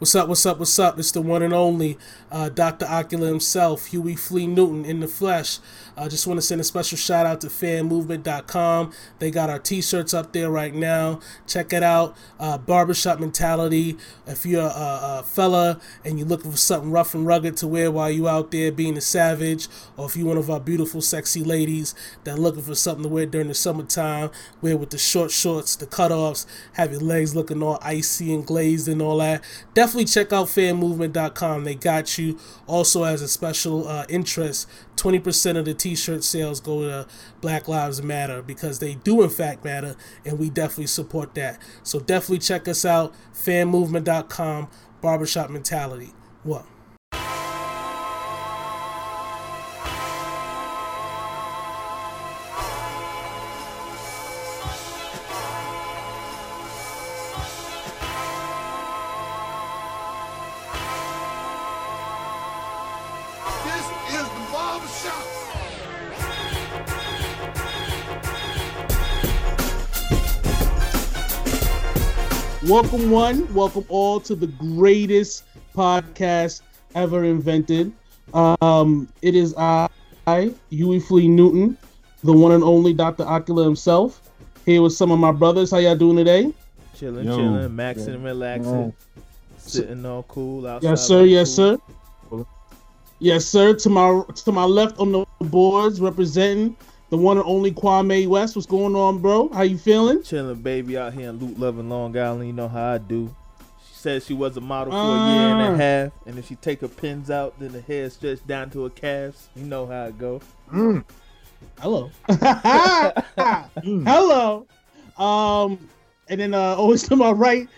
What's up, what's up, what's up? It's the one and only uh, Dr. Ocula himself, Huey Flea Newton in the flesh. I uh, just want to send a special shout out to fanmovement.com. They got our t shirts up there right now. Check it out. Uh, barbershop mentality. If you're a, a, fella and you're looking for something rough and rugged to wear while you out there being a savage, or if you're one of our beautiful, sexy ladies that are looking for something to wear during the summertime, wear with the short shorts, the cutoffs, have your legs looking all icy and glazed and all that, definitely check out fanmovement.com. They got you. Also, as a special uh, interest, 20% of the t shirt sales go to Black Lives Matter because they do, in fact, matter, and we definitely support that. So, definitely check us out. Fanmovement.com, Barbershop Mentality. What? Welcome, one. Welcome all to the greatest podcast ever invented. Um, it is I, Huey Flea Newton, the one and only Dr. Ocula himself, here with some of my brothers. How y'all doing today? Chilling, Yo. chilling, maxing, and relaxing, sitting all cool outside. Yes, sir. Yes, cool. sir. Yes, sir. To my to my left on the boards, representing the one and only Kwame West. What's going on, bro? How you feeling? Chilling, baby, out here in Loot Loving Long Island. You know how I do. She said she was a model for uh, a year and a ah. half, and if she take her pins out, then the hair stretched down to her calves. You know how it go. Mm. Hello. mm. Hello. Um, and then uh, always to my right,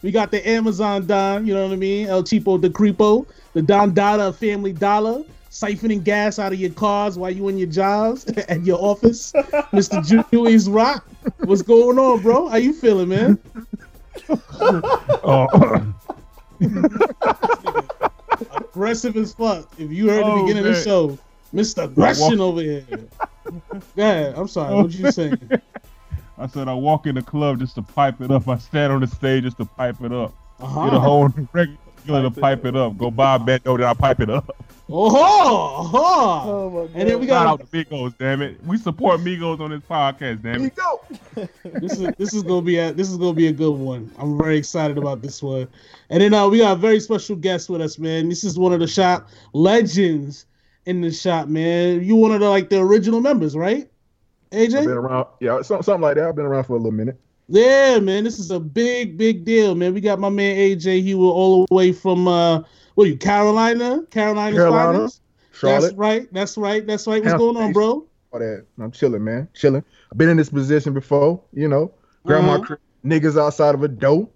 we got the Amazon Don. You know what I mean? El Cheapo de Creepo, the Don Dada Family Dollar siphoning gas out of your cars while you in your jobs at your office. Mr. Julius Rock, what's going on, bro? How you feeling, man? oh. Aggressive as fuck. If you heard oh, the beginning man. of the show, Mr. Aggression over here. Yeah, I'm sorry. What you saying? I said I walk in the club just to pipe it up. I stand on the stage just to pipe it up. Uh-huh. Get a whole regular feeling to pipe it up. Go buy a bed, bento, then I pipe it up. Oh, oh, oh and then we got out the Migos. Damn it, we support Migos on this podcast. Damn it. this is this is gonna be a this is gonna be a good one. I'm very excited about this one. And then uh, we got a very special guest with us, man. This is one of the shop legends in the shop, man. You one of the like the original members, right? AJ. I've been around, yeah, something like that. I've been around for a little minute. Yeah, man, this is a big, big deal, man. We got my man AJ. He was all the way from uh what are you, Carolina? Carolina, Carolina, Charlotte. That's right. That's right. That's right. What's going on, bro? All that. I'm chilling, man. Chilling. I've been in this position before. You know, grandma uh-huh. niggas outside of a dough.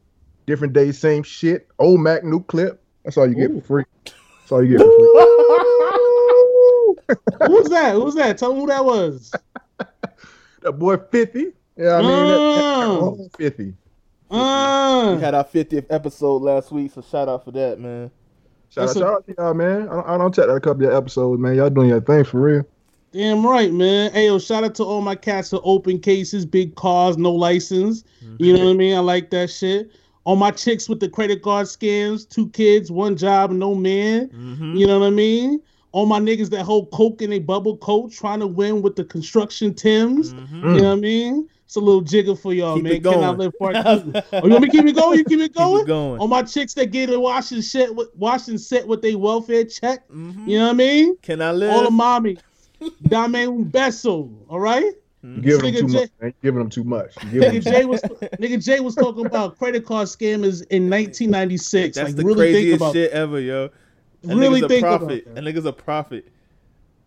Different days, same shit. Old Mac, new clip. That's all you get Ooh. for free. That's all you get for free. Who's that? Who's that? Tell me who that was. that boy 50. Yeah, I mean, that, 50. Uh, we had our 50th episode last week, so shout out for that, man. Shout out, a, shout out to y'all, man. I, I don't check that a couple of episodes, man. Y'all doing your thing for real. Damn right, man. Hey, yo, shout out to all my cats for open cases, big cars, no license. Mm-hmm. You know what I mean? I like that shit. All my chicks with the credit card scams, two kids, one job, no man. Mm-hmm. You know what I mean? All my niggas that hold coke in a bubble coat trying to win with the construction Tims. Mm-hmm. You know what I mean? It's a little jiggle for y'all, keep man. Can I live part two? oh, you want me to keep it going? You keep it going? Keep it going. On my chicks that get a washing shit with washing set with their welfare check. Mm-hmm. You know what I mean? Can I live? All the mommy. Dame un beso. All right? Mm-hmm. Giving them too J- much. Giving them too much. Nigga Jay was nigga Jay was talking about credit card scammers in 1996. That's like, the really craziest think about shit ever, yo. That really think profit. about that. That nigga's a prophet.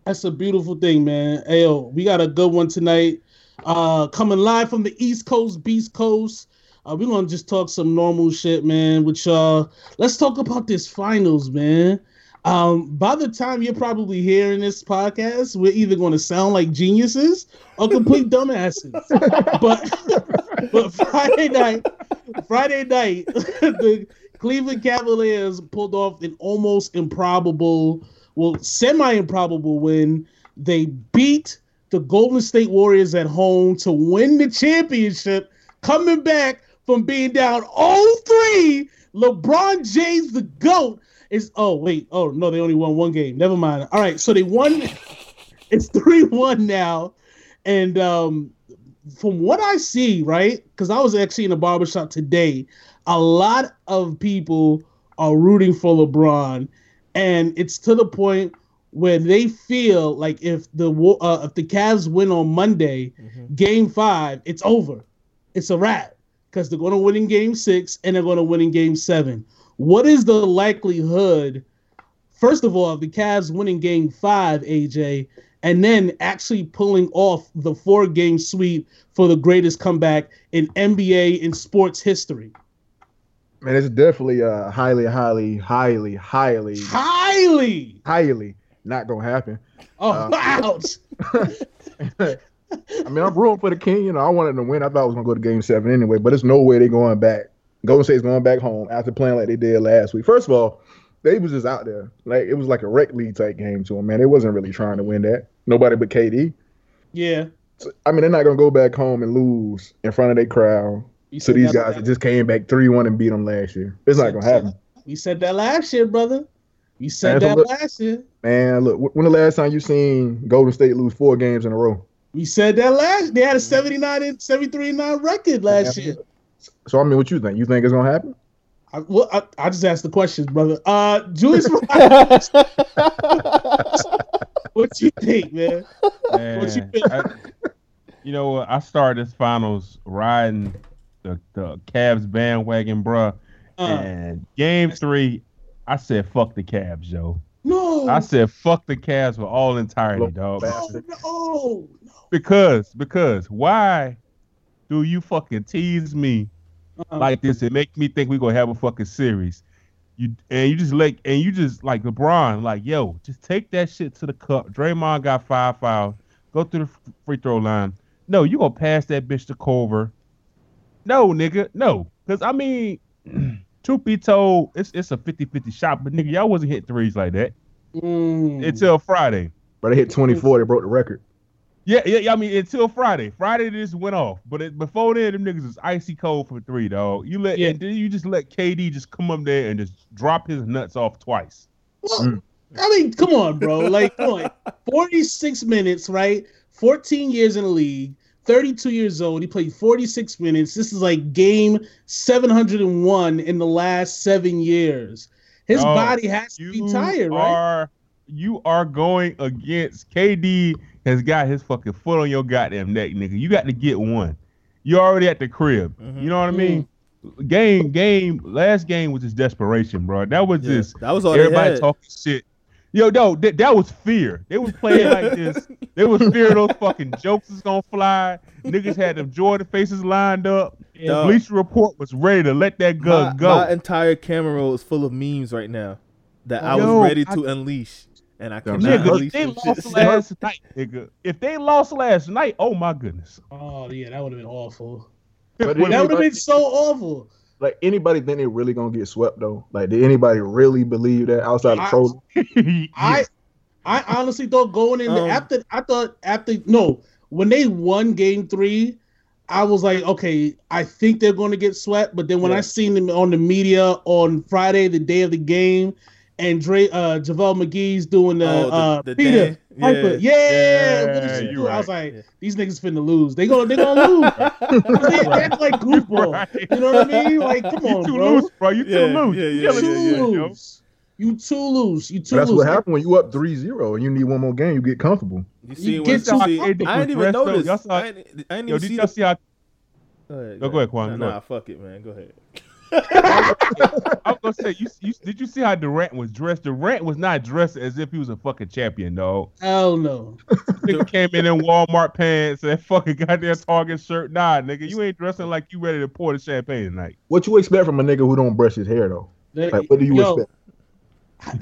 That's a beautiful thing, man. Ayo, we got a good one tonight. Uh, coming live from the East Coast, Beast Coast. Uh, we're gonna just talk some normal shit, man. Which y'all, let's talk about this finals, man. Um, by the time you're probably hearing this podcast, we're either going to sound like geniuses or complete dumbasses. but but Friday night, Friday night, the Cleveland Cavaliers pulled off an almost improbable, well, semi-improbable win. They beat the Golden State Warriors at home to win the championship, coming back from being down 0-3 LeBron James, the GOAT, is oh wait, oh no, they only won one game. Never mind. All right, so they won it's 3-1 now. And um from what I see, right? Because I was actually in a barbershop today, a lot of people are rooting for LeBron, and it's to the point where they feel like if the uh, if the Cavs win on Monday, mm-hmm. Game Five, it's over, it's a wrap because they're going to win in Game Six and they're going to win in Game Seven. What is the likelihood? First of all, the Cavs winning Game Five, AJ, and then actually pulling off the four game sweep for the greatest comeback in NBA in sports history. Man, it's definitely a highly, highly, highly, highly, highly, highly not gonna happen. Oh, uh, ouch! I mean, I'm rooting for the King. You know, I wanted to win. I thought I was gonna go to Game Seven anyway, but there's no way they're going back. Golden State's going back home after playing like they did last week. First of all, they was just out there. Like it was like a rec league type game to them, man. They wasn't really trying to win that. Nobody but KD. Yeah. So, I mean, they're not gonna go back home and lose in front of their crowd. You to these guys that just came back three one and beat them last year. It's not gonna happen. We said that last year, brother. You said man, that look, last year. Man, look, when the last time you seen Golden State lose four games in a row? We said that last. They had a 79 and 73 and 9 record last year. So I mean, what you think? You think it's gonna happen? I, well, I, I just asked the questions, brother. Uh, Julius, what you think, man? man what you think? I, you know, I started this finals riding the the Cavs bandwagon, bruh. Uh, and game three, I said, "Fuck the Cavs, yo." No, I said, "Fuck the Cavs for all entirety, dog." No, no, because because why do you fucking tease me uh-uh. like this and make me think we're gonna have a fucking series. You and you just like and you just like LeBron, like yo, just take that shit to the cup. Draymond got five fouls. Go through the free throw line. No, you gonna pass that bitch to Korver. No, nigga, no. Cause I mean, truth be told, it's it's a 50-50 shot, but nigga, y'all wasn't hitting threes like that. Mm. Until Friday. But they hit 24, they broke the record. Yeah, yeah, I mean until Friday. Friday this went off, but it, before then, them niggas was icy cold for three, dog. You let, yeah. and then you just let KD just come up there and just drop his nuts off twice. Well, mm. I mean, come on, bro. Like, come on. Forty six minutes, right? Fourteen years in the league. 32 years old. He played 46 minutes. This is like game 701 in the last seven years. His oh, body has to be tired, are, right? You are going against KD has got his fucking foot on your goddamn neck, nigga. You got to get one. You already at the crib. Mm-hmm. You know what I mean? Mm-hmm. Game, game, last game was just desperation, bro. That was yeah, just that was all everybody talking shit. Yo, no, that, that was fear. They was playing like this. They was fear those fucking jokes is gonna fly. Niggas had them Jordan faces lined up. Yeah. Bleacher Report was ready to let that gun my, go. My entire camera roll is full of memes right now that I was ready to I, unleash and I cannot nigga, if they lost last night, nigga. If they lost last night, oh my goodness. Oh yeah, that would have been awful. But that would have been so awful. Like anybody think they really gonna get swept though? Like did anybody really believe that outside of trolling? I I honestly thought going in um, after I thought after no when they won game three, I was like, okay, I think they're going to get swept. But then when yeah. I seen them on the media on Friday, the day of the game, and Dre uh JaVale McGee's doing the, oh, the uh the Peter Piper. Yeah, yeah, yeah right. I was like, yeah. these niggas finna lose. They gonna they gonna lose. they act like goofball. Right. You know what I mean? Like, come on, you too bro. loose, bro. You too loose. Yeah, yeah, you too loose. You too loose. You too That's loose. what happened when you up 3-0 and you need one more game. You get comfortable. You see, you get see, I didn't even notice. Y'all saw, I didn't, I didn't even see. Y'all see how? Go ahead, go ahead, Quan. Nah, nah, fuck it, man. Go ahead. I was gonna say, you, you, did you see how Durant was dressed? Durant was not dressed as if he was a fucking champion, dog. Hell no. Nigga came in in Walmart pants and fucking goddamn Target shirt. Nah, nigga, you ain't dressing like you ready to pour the champagne tonight. What you expect from a nigga who don't brush his hair though? Like, what do you Yo, expect?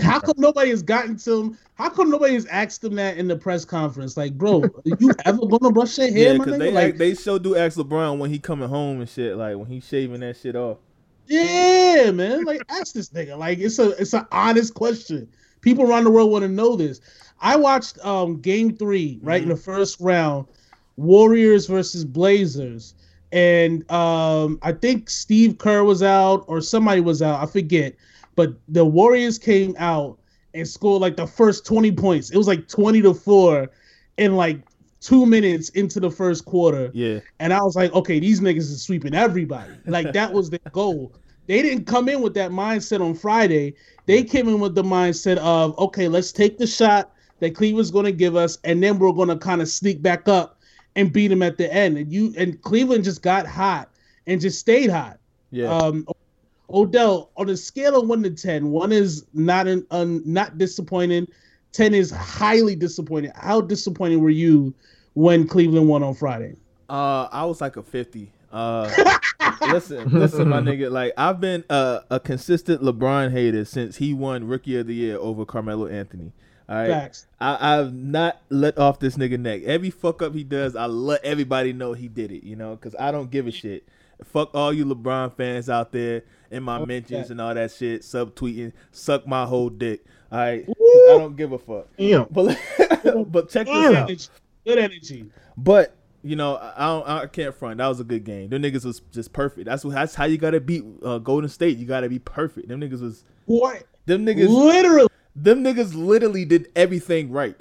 How come nobody has gotten to him? How come nobody has asked him that in the press conference? Like, bro, you ever gonna brush your hair? Yeah, because they like, they so do ask LeBron when he coming home and shit. Like when he shaving that shit off. Yeah, man. Like ask this nigga. Like it's a it's an honest question. People around the world want to know this. I watched um game three, right, mm-hmm. in the first round, Warriors versus Blazers. and um, I think Steve Kerr was out or somebody was out. I forget, but the Warriors came out and scored like the first twenty points. It was like twenty to four, in like two minutes into the first quarter. Yeah. And I was like, okay, these niggas is sweeping everybody. Like that was their goal. They didn't come in with that mindset on Friday. They came in with the mindset of, okay, let's take the shot that Cleveland's going to give us, and then we're going to kind of sneak back up and beat them at the end. And you and Cleveland just got hot and just stayed hot. Yeah. Um, Odell, on a scale of one to ten, one is not an un, not disappointing. Ten is highly disappointed. How disappointed were you when Cleveland won on Friday? Uh, I was like a fifty. Uh, listen, listen, my nigga. Like I've been uh, a consistent LeBron hater since he won Rookie of the Year over Carmelo Anthony. All right, Facts. I, I've not let off this nigga neck. Every fuck up he does, I let everybody know he did it. You know, because I don't give a shit. Fuck all you LeBron fans out there in my mentions and all that shit, subtweeting, suck my whole dick. All right, 'Cause I don't give a fuck. Damn. But but check this Good out. energy. Good energy. But you know, I I, don't, I can't front. That was a good game. Them niggas was just perfect. That's what. That's how you gotta beat uh, Golden State. You gotta be perfect. Them niggas was. What? Them niggas. Literally. Them niggas literally did everything right,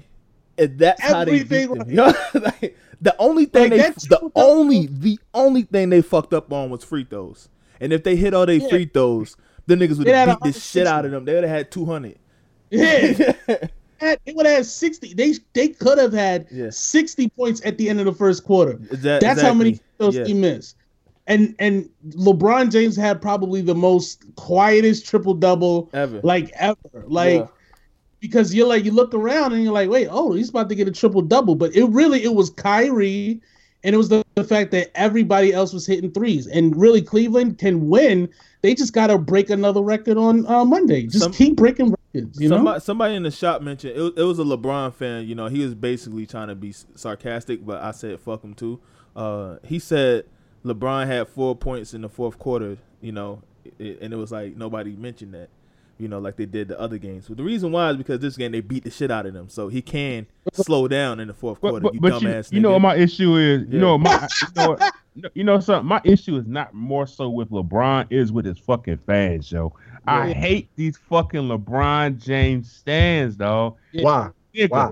and that's how they beat them. You know? like, the only thing Like, they, the triple-double. only, the only thing they fucked up on was free throws. And if they hit all their Yeah. free throws, the niggas would have beat the shit out of them. They would have had two hundred. Yeah. Had- They would have had 60. They they could have had Yeah. 60 points at the end of the first quarter. That- That's how many exactly. those Yeah. he missed. And and LeBron James had probably the most quietest triple double ever. like ever. Like Yeah. because you're like you look around and you're like, wait, oh, he's about to get a triple double. But it really it was Kyrie and it was the, the fact that everybody else was hitting threes. And really Cleveland can win. They just gotta break another record on uh, Monday. Just Some- keep breaking you know? somebody, somebody in the shop mentioned it, was- it was a LeBron fan. You know, he was basically trying to be sarcastic, but I said fuck him too. Uh, he said LeBron had four points in the fourth quarter. You know, i- and it was like nobody mentioned that. You know, like they did the other games. But the reason why is because this game they beat the shit out of them, so he can slow down in the fourth quarter. But, you but, you, dumbass you know what my issue is. Yeah. You know my you know, what- you know- you know something. My issue is not more so with LeBron, is with his fucking fans, yo. I Yeah. hate these fucking LeBron James stands, dog. Why? Nigga, Why?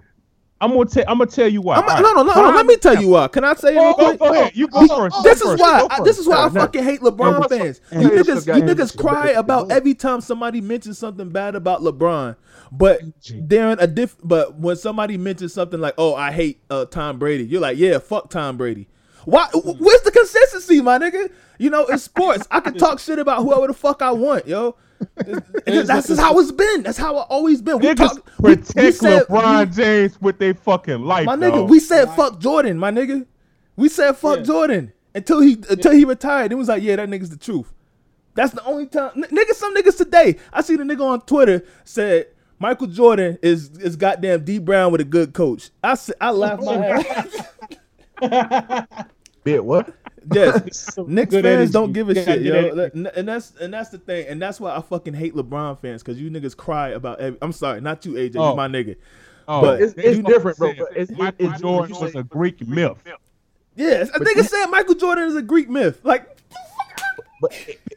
I'm gonna tell. I'm gonna tell you why. I'm, All right. no, no, no, no. Let me tell you why. Can I say it Oh, quick? go ahead. You go first. This is why. I, this is why I No, no. fucking hate LeBron No, fans. no, You niggas, you niggas cry about every time somebody mentions something bad about LeBron, but during a diff. But when somebody mentions something like, "Oh, I hate uh, Tom Brady," you're like, "Yeah, fuck Tom Brady." Why? wh- Where's the consistency, my nigga? You know, in sports, I can talk shit about whoever the fuck I want, yo. That's just how it's been. That's how it always been. We Niggas talk. We, we said, LeBron James with their fucking life, my nigga, dog. we said fuck Jordan, my nigga. We said fuck Yeah. Jordan until he until he retired. It was like, yeah, that nigga's the truth. That's the only time, N- nigga. Some niggas today, I see a nigga on Twitter said Michael Jordan is is goddamn D Brown with a good coach. I said, I laughed my ass. Bit what? Yes, Some Knicks fans energy. don't give a Yeah, shit, yo. That- And that's and that's the thing, and that's why I fucking hate LeBron fans because you niggas cry about. Every, I'm sorry, not you, AJ. Oh. You my nigga. Oh, but It's, they it's fucking different, bro. But it's, Michael it's, Jordan you was a Greek myth. Yes, I think it said Michael Jordan is a Greek myth. Like, But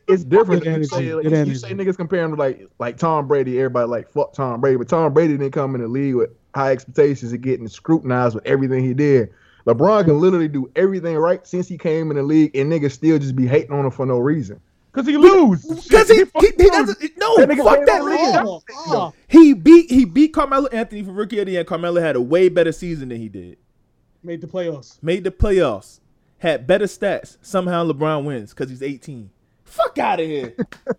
it's different. Good than You say, energy, like, you energy. say niggas comparing to like like Tom Brady. Everybody like fuck Tom Brady, but Tom Brady didn't come in the league with high expectations and getting scrutinized with everything he did. LeBron can literally do everything right since he came in the league, and niggas still just be hating on him for no reason. Cause he lose. Because he, he, fucking he doesn't no That fuck that on nigga. Oh, oh. He beat he beat Carmelo Anthony for rookie of the year. Carmelo had a way better season than he did. Made the playoffs. Made the playoffs. Had better stats. Somehow LeBron wins because he's 18. Fuck out of here.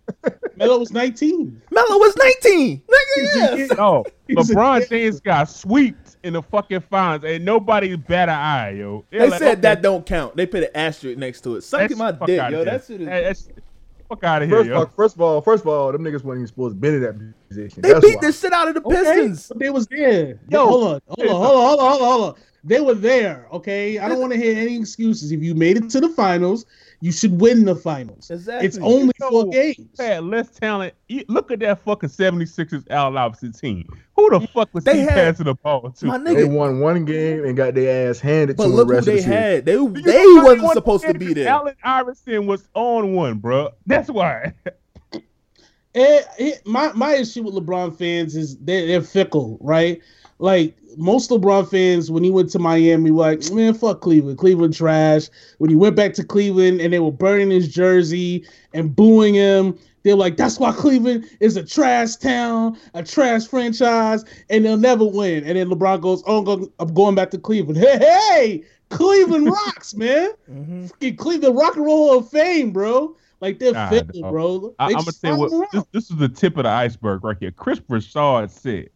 Melo was 19. Melo was 19. Nigga, yes. No, LeBron. James got swept in the fucking finals, and nobody bat an eye, yo. They're They like, said okay, that don't count. They put an asterisk next to it. Suck that's- my dick, yo. here. That shit is. Hey, that's- fuck out of here, First of, yo. all, first of all, first of all, them niggas weren't even supposed to be in that position. They That's beat why. the shit out of the Okay, Pistons. but they was there. Yo. hold on, hold on, hold on, hold on, hold on, hold on. They were there. Okay, I don't want to hear any excuses. If you made it to the finals, you should win the finals. Exactly. It's only You four know, games. had less talent. You- Look at that fucking 76ers Al Iverson team. Who the fuck was They he had- passing the ball to? My nigga. They won one game and got their ass handed But to them look the who rest of they the series. had. They You they wasn't supposed to be there. Allen Iverson was on one, bro. That's why. It, it, my my issue with LeBron fans is they're, they're fickle, right? Like most LeBron fans, when he went to Miami, were like man, fuck Cleveland, Cleveland trash. When he went back to Cleveland and they were burning his jersey and booing him, they're like, that's why Cleveland is a trash town, a trash franchise, and they'll never win. And then LeBron goes, oh, I'm going back to Cleveland. Hey, hey, Cleveland rocks, man. Mhm. Fucking Cleveland Rock and Roll Hall of Fame, bro. Like they're dog. bro. I, am gonna just tell you follow what. This, this is the tip of the iceberg right here. Chris Broussard said,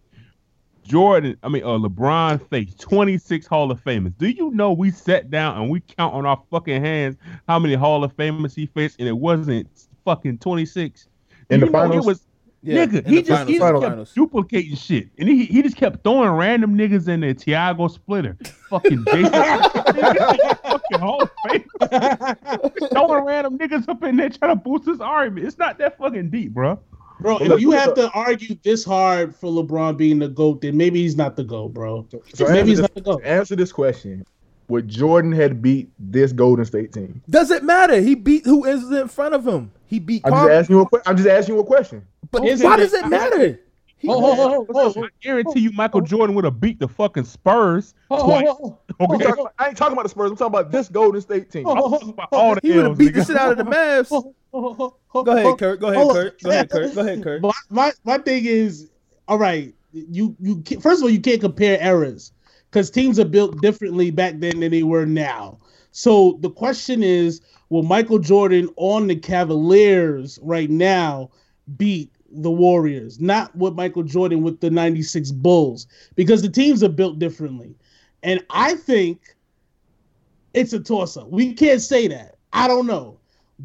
Jordan, I mean, uh, LeBron faced 26 Hall of Famers. Do you know we sat down and we count on our fucking hands how many Hall of Famers he faced, and it wasn't fucking 26. In Do the finals? It was Yeah, nigga. He just, finals, he just kept finals. duplicating shit, and he he just kept throwing random niggas in there. Tiago Splitter, fucking Jason, fucking Hall of Fame, throwing random niggas up in there trying to boost his argument. It's not that fucking deep, bro. Bro, if you have to argue this hard for LeBron being the GOAT, then maybe he's not the GOAT, bro. So maybe he's this, not the GOAT. answer this question: Would Jordan had beat this Golden State team? Does it matter? He beat who is in front of him. He beat. I'm just asking you a que- I'm just asking you a question. but Is why it- does it matter? He- Oh, oh, oh, oh, I guarantee you, Michael oh. Jordan would have beat the fucking Spurs oh, oh twice. oh, oh I'm Okay, talking about- I ain't talking about the Spurs. I'm talking about this Golden State team. Oh, I'm talking about all the he would have L's, beat the shit out of the Mavs. Go ahead, Kurt. Go ahead, Kurt. Go ahead, Kurt. Go ahead, Kurt. My, my my thing is, all right, you you first of all you can't compare eras because teams are built differently back then than they were now. So the question is, will Michael Jordan on the Cavaliers right now beat the Warriors? Not with Michael Jordan with the '96 Bulls because the teams are built differently, and I think it's a toss up. We can't say that. I don't know,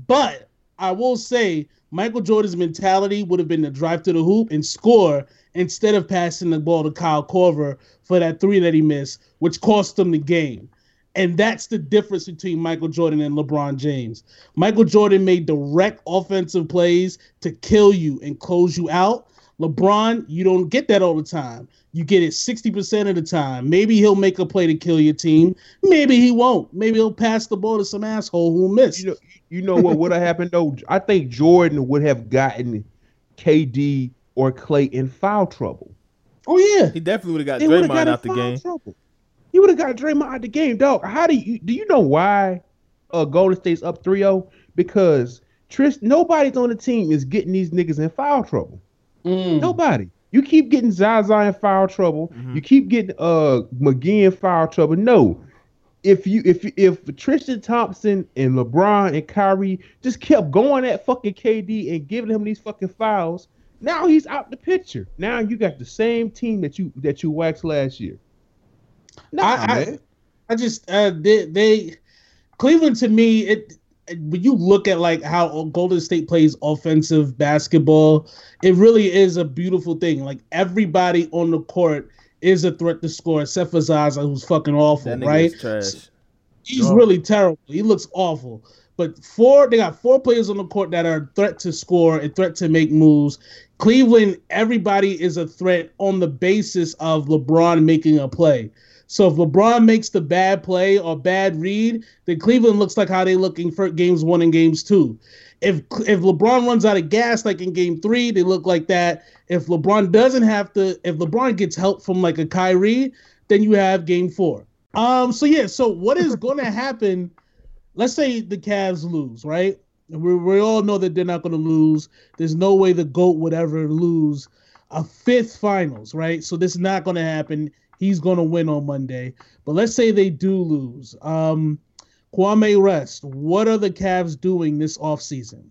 but I will say Michael Jordan's mentality would have been to drive to the hoop and score instead of passing the ball to Kyle Korver for that three that he missed, which cost him the game. And that's the difference between Michael Jordan and LeBron James. Michael Jordan made direct offensive plays to kill you and close you out. LeBron, you don't get that all the time. You get it 60% of the time. Maybe he'll make a play to kill your team. Maybe he won't. Maybe he'll pass the ball to some asshole who'll miss. You know, you know what would have happened though? I think Jordan would have gotten KD or Clay in foul trouble. Oh, yeah. He definitely would have got They would have Draymond got in out the game. trouble. He would have got Draymond out the game, dog. How do you do you know why uh Golden State's up 3-0? Because Trist nobody's on the team is getting these niggas in foul trouble. Mm. Nobody. You keep getting Zaza in foul trouble. Mhm. You keep getting uh McGee in foul trouble. No. If you if if Tristan Thompson and LeBron and Kyrie just kept going at fucking KD and giving him these fucking fouls, now he's out the picture. Now you got the same team that you that you waxed last year. Nah, I, I. I just uh, they, they Cleveland to me it when you look at like how Golden State plays offensive basketball, it really is a beautiful thing. Like everybody on the court is a threat to score, except for Zaza, who's fucking awful, right? trash. He's Yeah. really terrible. He looks awful. But four, they got four players on the court that are a threat to score, and threat to make moves. Cleveland, everybody is a threat on the basis of LeBron making a play. So if LeBron makes the bad play or bad read, then Cleveland looks like how they looking for games one and games two. If if LeBron runs out of gas like in game three, they look like that. If LeBron doesn't have to, if LeBron gets help from like a Kyrie, then you have game four. Um. So yeah. So what is going to happen? Let's say the Cavs lose, right? We we all know that they're not going to lose. There's no way the goat would ever lose a fifth finals, right? So this is not going to happen. He's going to win on Monday. But let's say they do lose. Um, Kwame West. What are the Cavs doing this offseason?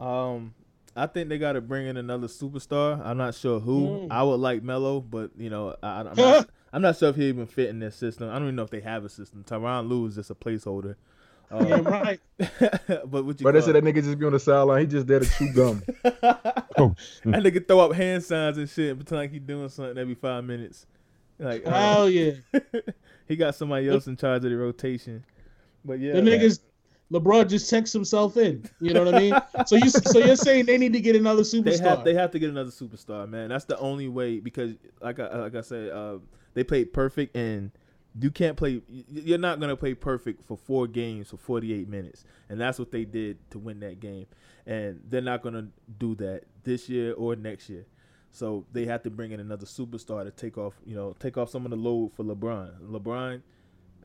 Um, I think they got to bring in another superstar. I'm not sure who. Mm. I would like Melo, but you know, I, I'm, not, I'm not sure if he even fit in their system. I don't even know if they have a system. Tyronn Lue is just a placeholder. Yeah, Uh, right. but what you But they said that nigga just be on the sideline. He just there to chew gum. Oh, that nigga throw up hand signs and shit and pretend like he doing something every five minutes. Like uh, Hell yeah. he got somebody else in charge of the rotation. But yeah, The niggas, LeBron just checks himself in. You know what I mean? so you, so you're saying they need to get another superstar? they have they have to get another superstar, man. That's the only way because like I like I said, uh, they played perfect and you can't play you're not going to play perfect for 4 games for 48 minutes. And that's what they did to win that game. And they're not going to do that this year or next year. So they have to bring in another superstar to take off, you know, take off some of the load for LeBron. LeBron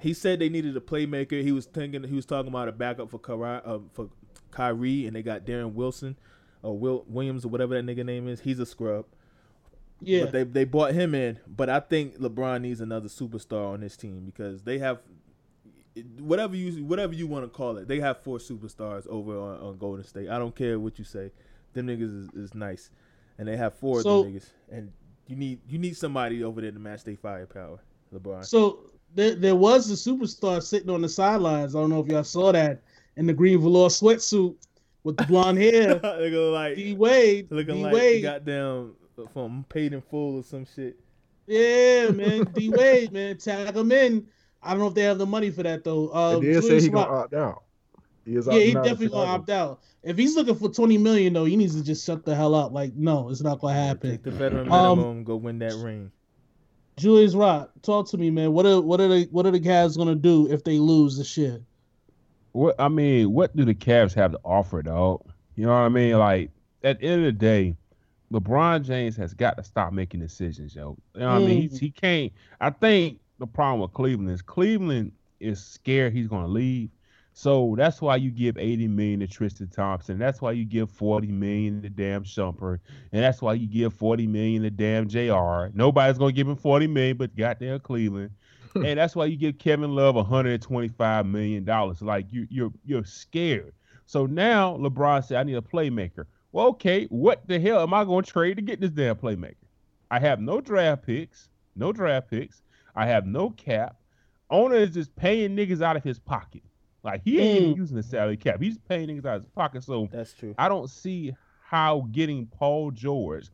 he said they needed a playmaker. He was thinking he was talking about a backup for Kyrie, uh, for Kyrie, and they got Darren Wilson, or Will Williams, or whatever that nigga name is. He's a scrub. Yeah. But they they brought him in. But I think LeBron needs another superstar on this team because they have whatever you whatever you want to call it. They have four superstars over on, on Golden State. I don't care what you say. Them niggas is, is nice, and they have four So- of them niggas. And you need you need somebody over there to match their firepower. LeBron. So there, there was a superstar sitting on the sidelines. I don't know if y'all saw that in the green velour sweatsuit with the blonde hair. they go like D Wade, looking D like Wade, goddamn from paid in full or some shit. yeah, man, D Wade, man, tag him in. I don't know if they have the money for that though. Uh, They did say Julius he gonna opt out. He is yeah, he opting out of definitely gonna opt out. If he's looking for twenty million though, he needs to just shut the hell up. Like, no, it's not gonna happen. Take the veteran Um, minimum, go win that ring. Julius Rock, talk to me, man. What are what are they what are the Cavs gonna do if they lose this shit? What I mean, what do the Cavs have to offer, dog? You know what I mean? Like at the end of the day, LeBron James has got to stop making decisions, yo. You know what I mean? He's, he can't. I think the problem with Cleveland is Cleveland is scared he's going to leave, so that's why you give 80 million to Tristan Thompson. That's why you give 40 million to damn Shumpert, and that's why you give 40 million to damn Jr. Nobody's going to give him 40 million, but goddamn Cleveland and that's why you give Kevin Love 125 million dollars. Like you, you're you're scared. So now LeBron said, "I need a playmaker." Well, okay, what the hell am I going to trade to get this damn playmaker? I have no draft picks, no draft picks. I have no cap. Owner is just paying niggas out of his pocket. Like he ain't even Mm. using the salary cap. He's paying niggas out of his pocket. So That's true. I don't see how getting Paul George,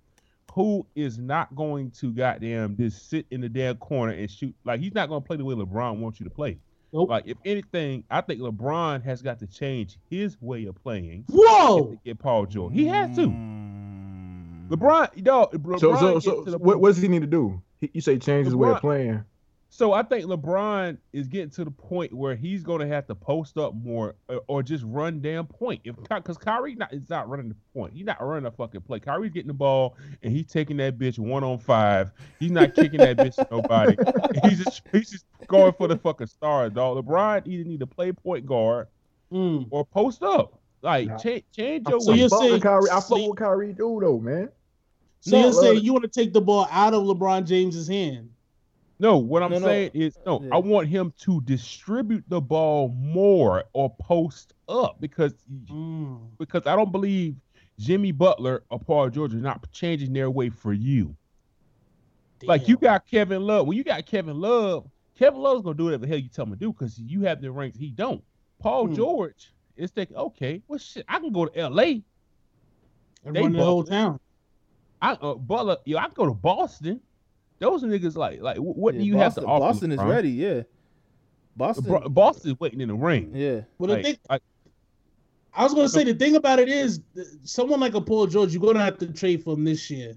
who is not going to goddamn just sit in the damn corner and shoot, like he's not going to play the way LeBron wants you to play. Nope. Like if anything, I think LeBron has got to change his way of playing Whoa! to get Paul George. He has to. Mm. LeBron, you know, LeBron So, so, gets so, what, what does he need to do? He, you say change his way of playing. So I think LeBron is getting to the point where he's going to have to post up more or, or just run damn point. If because Kyrie not is not running the point, he's not running a fucking play. Kyrie's getting the ball and he's taking that bitch one on five. He's not kicking that bitch to nobody. He's just he's just going for the fucking stars, dog. LeBron either need to play point guard Mm. or post up. Like Nah. change change your So fuck way. you're with saying- Kyrie. I so fuck you- with Kyrie do though, man. So No, you're saying look. you want to take the ball out of LeBron James's hand? No, what I'm No, no. saying is no. Yeah. I want him to distribute the ball more or post up because Mm. because I don't believe Jimmy Butler or Paul George are not changing their way for you. Like you got Kevin Love. When you got Kevin Love, Kevin Love's gonna do whatever the hell you tell him to do because you have the ranks. He don't. Paul Hmm. George is thinking, okay, well shit, I can go to L.A. And they run the whole town. I uh, Butler, yo, I can go to Boston. Those niggas like like what Yeah, do you Boston, have to offer? Boston is LeBron? ready. Yeah. Boston. Bro- Boston's waiting in the ring. Yeah. Well, the Like, thing, like, I was gonna say the thing about it is, someone like a Paul George, you're gonna have to trade for him this year.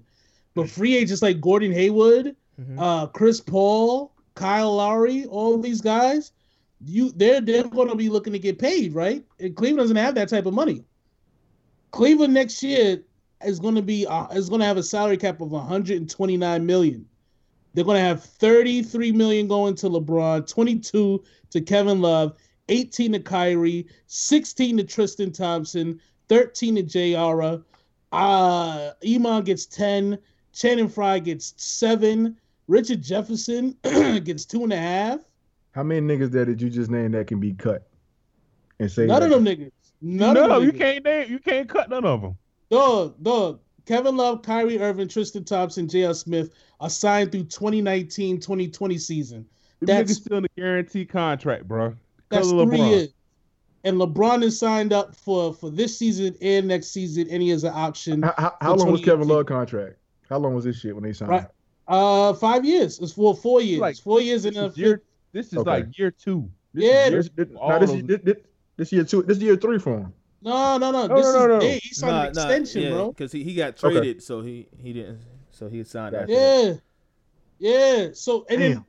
But free agents like Gordon Hayward, Mhm. uh, Chris Paul, Kyle Lowry, all these guys, you they're they're gonna be looking to get paid, right? And Cleveland doesn't have that type of money. Cleveland next year is gonna be uh, is gonna have a salary cap of 129 million. They're gonna have 33 million going to LeBron, 22 to Kevin Love, 18 to Kyrie, 16 to Tristan Thompson, 13 to J.R. Uh, Iman gets 10. Channing Frye gets seven. Richard Jefferson gets two and a half. How many niggas there did you just name that can be cut and say None that- of them niggas. None no, of them you niggas. can't name, you can't cut none of them. Dog, dog. Kevin Love, Kyrie Irving, Tristan Thompson, J.R. Smith are signed through 2019-2020 season. Them That's- niggas still in the guarantee contract, bro. That's three LeBron. years. And LeBron is signed up for for this season and next season, and he has an option. How, how, how long was Kevin Love contract? How long was this shit when they signed? Right. Uh, five years. It's for four years. Like, four years in This a is year, this is Okay. like year two. This Yeah, is year, This, this, all now, this, those- this, this, this year two. This year three for him. No, no, no. No, This no, is no, no. Hey, he signed an extension, bro. Because he, he got Okay. traded, so he he didn't. So he signed after. Yeah, yeah. So and then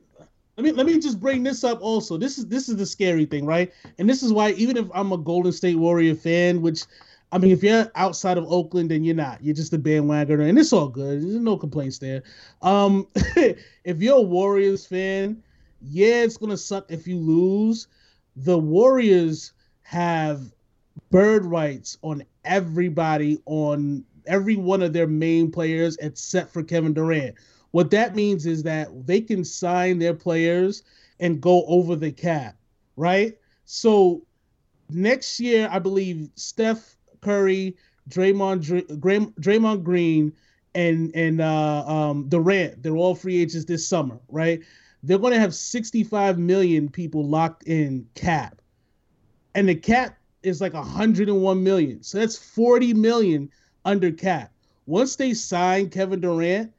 let me let me just bring this up also. This is this is the scary thing, right? And this is why even if I'm a Golden State Warrior fan, which I mean, if you're outside of Oakland, then you're not. You're just a bandwagoner, and it's all good. There's no complaints there. Um, if you're a Warriors fan, yeah, it's gonna suck if you lose. The Warriors have bird rights on everybody on every one of their main players except for Kevin Durant. What that means is that they can sign their players and go over the cap, right? So next year, I believe Steph Curry, Draymond, Dr- Draymond Green, and and uh, um, Durant, they're all free agents this summer, right? They're going to have 65 million people locked in cap, and the cap is like 101 million. So that's 40 million under cap. Once they sign Kevin Durant,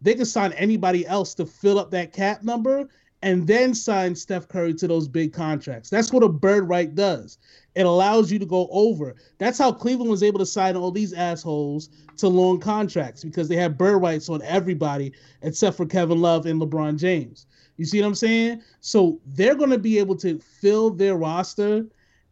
they can sign anybody else to fill up that cap number and then sign Steph Curry to those big contracts. That's what a bird right does. It allows you to go over. That's how Cleveland was able to sign all these assholes to long contracts because they had bird rights on everybody except for Kevin Love and LeBron James. You see what I'm saying? So they're going to be able to fill their roster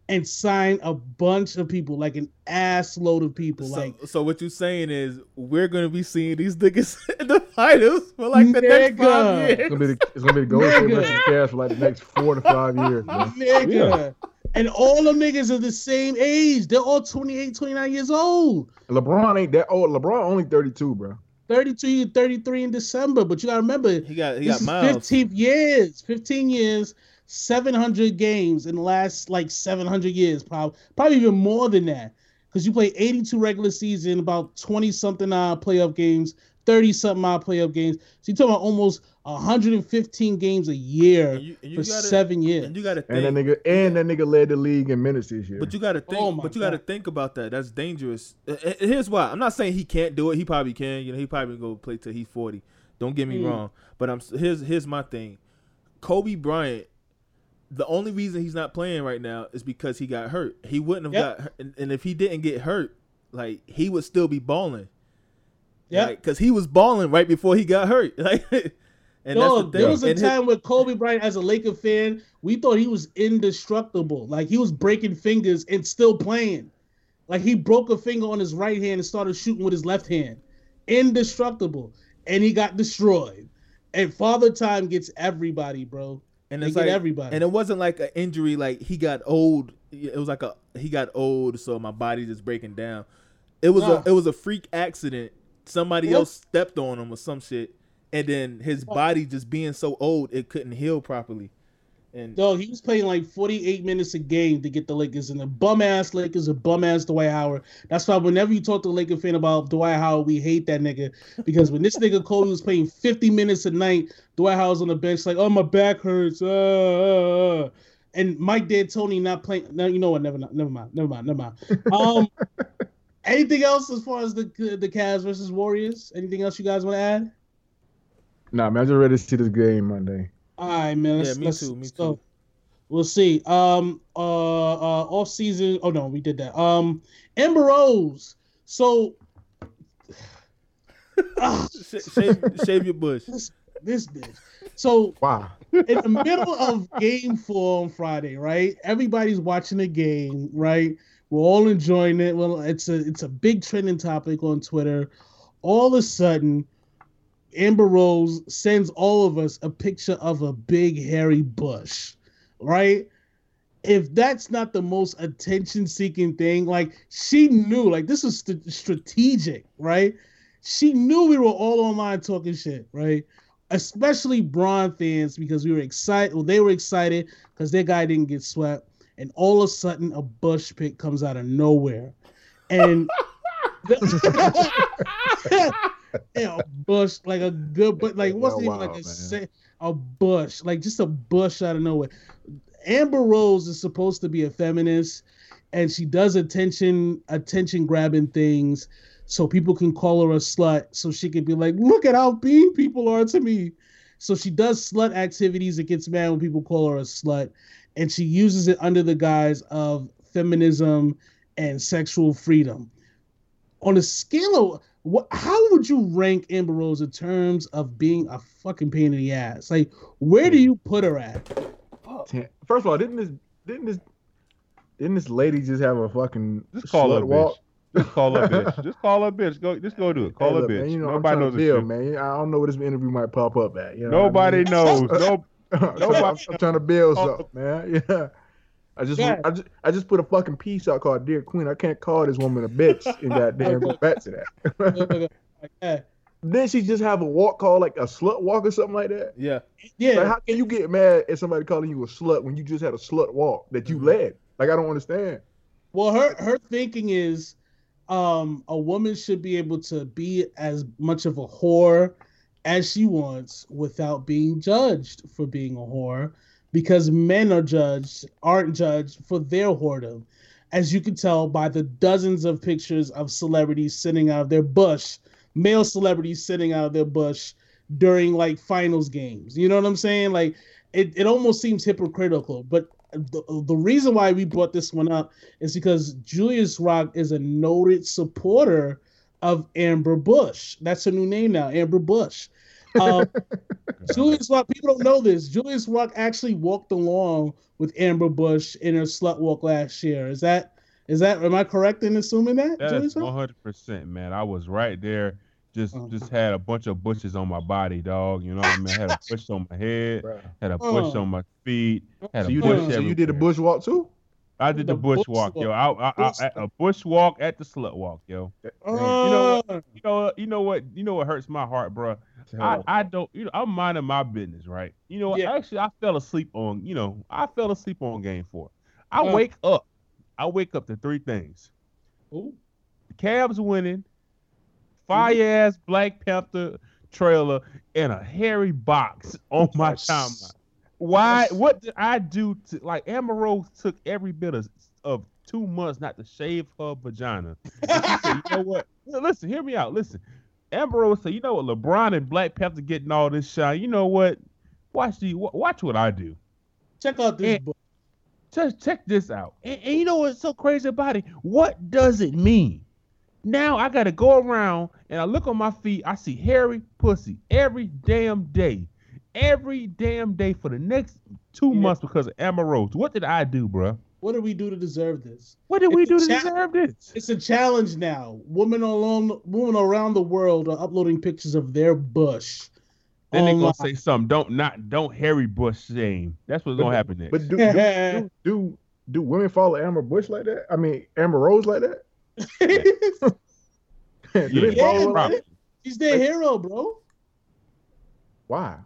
and sign a bunch of people, like an ass load of people. So, like so what you're saying is we're gonna be seeing these niggas in the finals for like the next Nigga. five It's years. gonna be the, it's gonna be the Golden State Nigga. versus Cavs for like the next four to five years, man. nigga. And all the niggas are the same age. They're all 28, 29 years old. LeBron ain't that old. LeBron only 32, bro. 32, 33 in December. But you gotta remember, He got he got miles. 15 years. 15 years, 700 games in the last like 700 years, probably probably even more than that. Because you play 82 regular season, about 20 something odd uh, playoff games, 30 something odd playoff games. So you're talking about almost 115 games a year And you, and you for gotta, seven years. and you gotta think. And that think. nigga and that nigga led the league in minutes this year. But you gotta think. Oh but you gotta think about that. That's dangerous. Uh, uh, Here's why. I'm not saying he can't do it. He probably can. You know, he probably can go play till he's 40. Don't get me Mm. wrong. But I'm here's here's my thing. Kobe Bryant. The only reason he's not playing right now is because he got hurt. He wouldn't have Yep. got and, and if he didn't get hurt, like he would still be balling. Yeah. because he was balling right before he got hurt. Like, and Dog, that's the thing. there was a And his- time where Kobe Bryant, as a Laker fan, we thought he was indestructible. Like he was breaking fingers and still playing. Like he broke a finger on his right hand and started shooting with his left hand. Indestructible. And he got destroyed. And Father Time gets everybody, bro. and They it's like, everybody. and it wasn't like an injury. Like he got old. It was like a he got old, so my body just breaking down. It was Nah. a it was a freak accident. Somebody Yep. else stepped on him or some shit, and then his body just being so old it couldn't heal properly. And Dog, he was playing like 48 minutes a game to get the Lakers, and the bum ass Lakers a bum ass Dwight Howard. That's why whenever you talk to a Laker fan about Dwight Howard, we hate that nigga because when this nigga Kobe was playing 50 minutes a night, Dwight Howard's on the bench like, oh my back hurts, uh, uh, uh." and Mike D'Antoni not playing. No, you know what? Never, never mind, never mind, never mind. Um, anything else as far as the the Cavs versus Warriors? Anything else you guys want to add? nah, man, I'm just ready to see this game Monday. All right, man. Let's, Yeah, me let's- too, me let's go. too. We'll see. Um, uh, uh, off season. Oh no, we did that. Um, Amber Rose. So, sh- shave, shave your bush. this this bitch. So Wow. in the middle of game four on Friday, right? Everybody's watching the game, right? We're all enjoying it. Well, it's a it's a big trending topic on Twitter. All of a sudden, Amber Rose sends all of us a picture of a big hairy bush, right? If that's not the most attention-seeking thing, like she knew, like this was st- strategic, right? She knew we were all online talking shit, right? especially Bron fans because we were excited. Well, they were excited because their guy didn't get swept, and all of a sudden a Bush pick comes out of nowhere, and yeah, a bush like a good, but like wasn't Oh, even like a a bush, like just a bush out of nowhere. Amber Rose is supposed to be a feminist, and she does attention attention grabbing things. so people can call her a slut, so she can be like, look at how mean people are to me. So she does slut activities. It gets mad when people call her a slut, and she uses it under the guise of feminism and sexual freedom. On a scale of what, how would you rank Amber Rose in terms of being a fucking pain in the ass? Like, where do you put her at? First of all, didn't this didn't this didn't this lady just have a fucking Just call her slut a walk? Just call a bitch. Just call a bitch. Go, just go do it. Call Hey, her a bitch. man, you know, Nobody knows trying to the build, shit. man. I don't know where this interview might pop up at. You know what I Nobody mean? knows. No, I'm, trying, I'm trying to build something, man. Yeah. I just, Yeah. I just, I just put a fucking piece out called "Dear Queen." I can't call this woman a bitch and goddamn go back to that. yeah, then she just have a walk called like a slut walk or something like that. Yeah. yeah. Like, how can you get mad at somebody calling you a slut when you just had a slut walk that you mm-hmm. led? Like, I don't understand. Well, her her thinking is, um, a woman should be able to be as much of a whore as she wants without being judged for being a whore, because men are judged aren't judged for their whoredom, as you can tell by the dozens of pictures of celebrities sitting out of their bush, male celebrities sitting out of their bush during like finals games. You know what I'm saying? Like it, it almost seems hypocritical, but the, the reason why we brought this one up is because Julius Rock is a noted supporter of Amber Bush. That's her new name now, Amber Bush. Um, Julius Rock, people don't know this. Julius Rock actually walked along with Amber Bush in her slut walk last year. Is that is that am I correct in assuming that? That Julius is Rock? one hundred percent, man. I was right there. Just Uh-huh. just had a bunch of bushes on my body, dog. You know what I mean? Had a bush on my head, had a bush Uh. on my feet, had So a you bush did, so you did a bush walk too? I did the, The bush bush walk, yo. I, walk. I, I, Bush I- a bush walk at the slut walk, yo. Uh, You know, you know what? You know what hurts my heart, bro. I, I don't, you know, I'm minding my business, right? You know. Yeah. actually, I fell asleep on, you know, I fell asleep on game four. I Uh. wake up, I wake up to three things: ooh. the Cavs winning, Mm-hmm. fire ass Black Panther trailer, in a hairy box on my timeline. Why? What did I do to like Amber Rose took every bit of, of two months not to shave her vagina. She said, you know what? Listen, hear me out. Listen. Amber Rose said, you know what? LeBron and Black Panther getting all this shine. You know what? Watch the watch what I do. Check out this Yeah. book. Just check this out. And, and you know what's so crazy about it? What does it mean? Now I gotta go around and I look on my feet. I see hairy pussy every damn day, every damn day for the next two Yeah. months because of Amber Rose. What did I do, bruh? What do we do to deserve this? What did we do to cha- deserve this? It's a challenge now. Women along, women around the world are uploading pictures of their bush. Then they're gonna say something. Don't not don't hairy Bush shame. That's what's gonna happen next. But do, do, do, do, do women follow Amber Bush like that? I mean, Amber Rose like that? do Yeah. they follow her like Probably. that? She's their hero, bro. Why?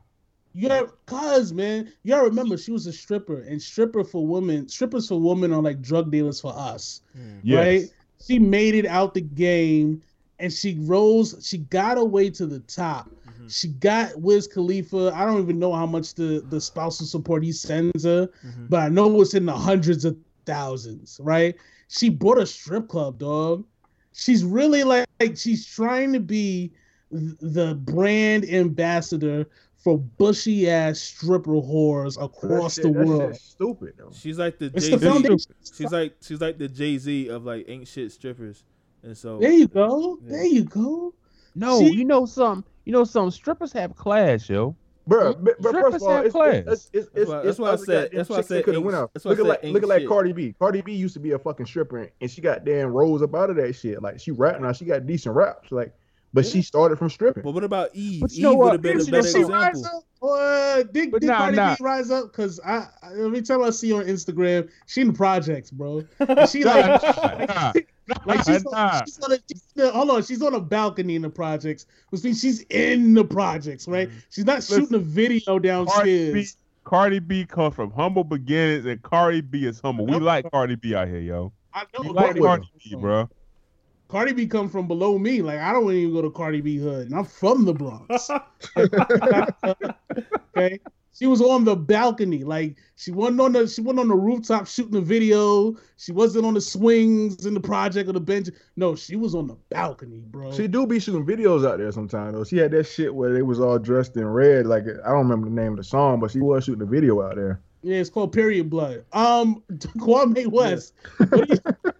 You got cause man, you gotta remember she was a stripper, and stripper for women, strippers for women are like drug dealers for us, Yes. right? She made it out the game, and she rose. She got away to the top. Mm-hmm. She got Wiz Khalifa. I don't even know how much the the spousal support he sends her, Mhm. but I know it's in the hundreds of thousands, right? She bought a strip club, dog. She's really like, like she's trying to be th- the brand ambassador for bushy ass stripper whores across That the that world. shit's stupid though. She's like the Jay Z. She's like she's like the Jay Z of like ain't shit strippers, and so There you go. Yeah. There you go. No, See? you know some. You know some strippers have class, yo. Bro, but, but first of all, have it's, class. it's, it's, it's, That's why- it's that's why I said- that's why I said coulda went out. that's Look at said like look at like shit. Cardi B. Cardi B used to be a fucking stripper, and she got damn rose up out of that shit. Like she rap now, she got decent raps. Like, but she started from stripping. But what about Eve? But you Eve know what? have been a better Did she rise up? Or did, But did nah, Cardi nah. B rise up? Because I, I every time I see her on Instagram, she in the projects, bro. And she like, Nah, like she's, on, she's on a she's on a- hold on, she's on a balcony in the projects, which means she's in the projects, right? Mm-hmm. She's not shooting a video Cardi B, downstairs. Cardi B comes from humble beginnings, and Cardi B is humble. We like Cardi B out here, yo. I know We know like Cardi, Cardi B, bro. Cardi B come from below me. Like I don't even go to Cardi B hood, and I'm from the Bronx. okay, She was on the balcony, like she wasn't on the she wasn't on the rooftop shooting a video. She wasn't on the swings in the project or the bench. No, she was on the balcony, bro. She do be shooting videos out there sometimes though. She had that shit where they was all dressed in red. Like I don't remember the name of the song, but she was shooting a video out there. Yeah, it's called Period Blood. Um, Kwame West. What do you,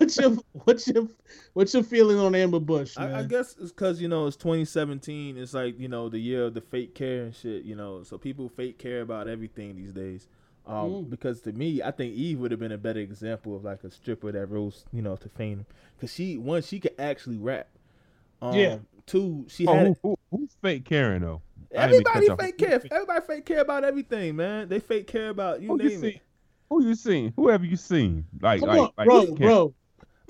what's your what's your what's your feeling on Amber Bush? I, I guess it's because you know it's 2017. It's like you know the year of the fake care and shit. You know, so people fake care about everything these days. Um, Mm. because to me, I think Eve would have been a better example of like a stripper that rose, you know, to fame. Because she one, she could actually rap. Um, Yeah. Two, she Oh, had who, who, who's fake Karen though? I didn't even everybody catch up. fake care. Everybody fake care about everything, man. They fake care about you Who you name seen? it. Who you seen? Who have you seen? Like, Come like, on, like bro, who's Karen? bro.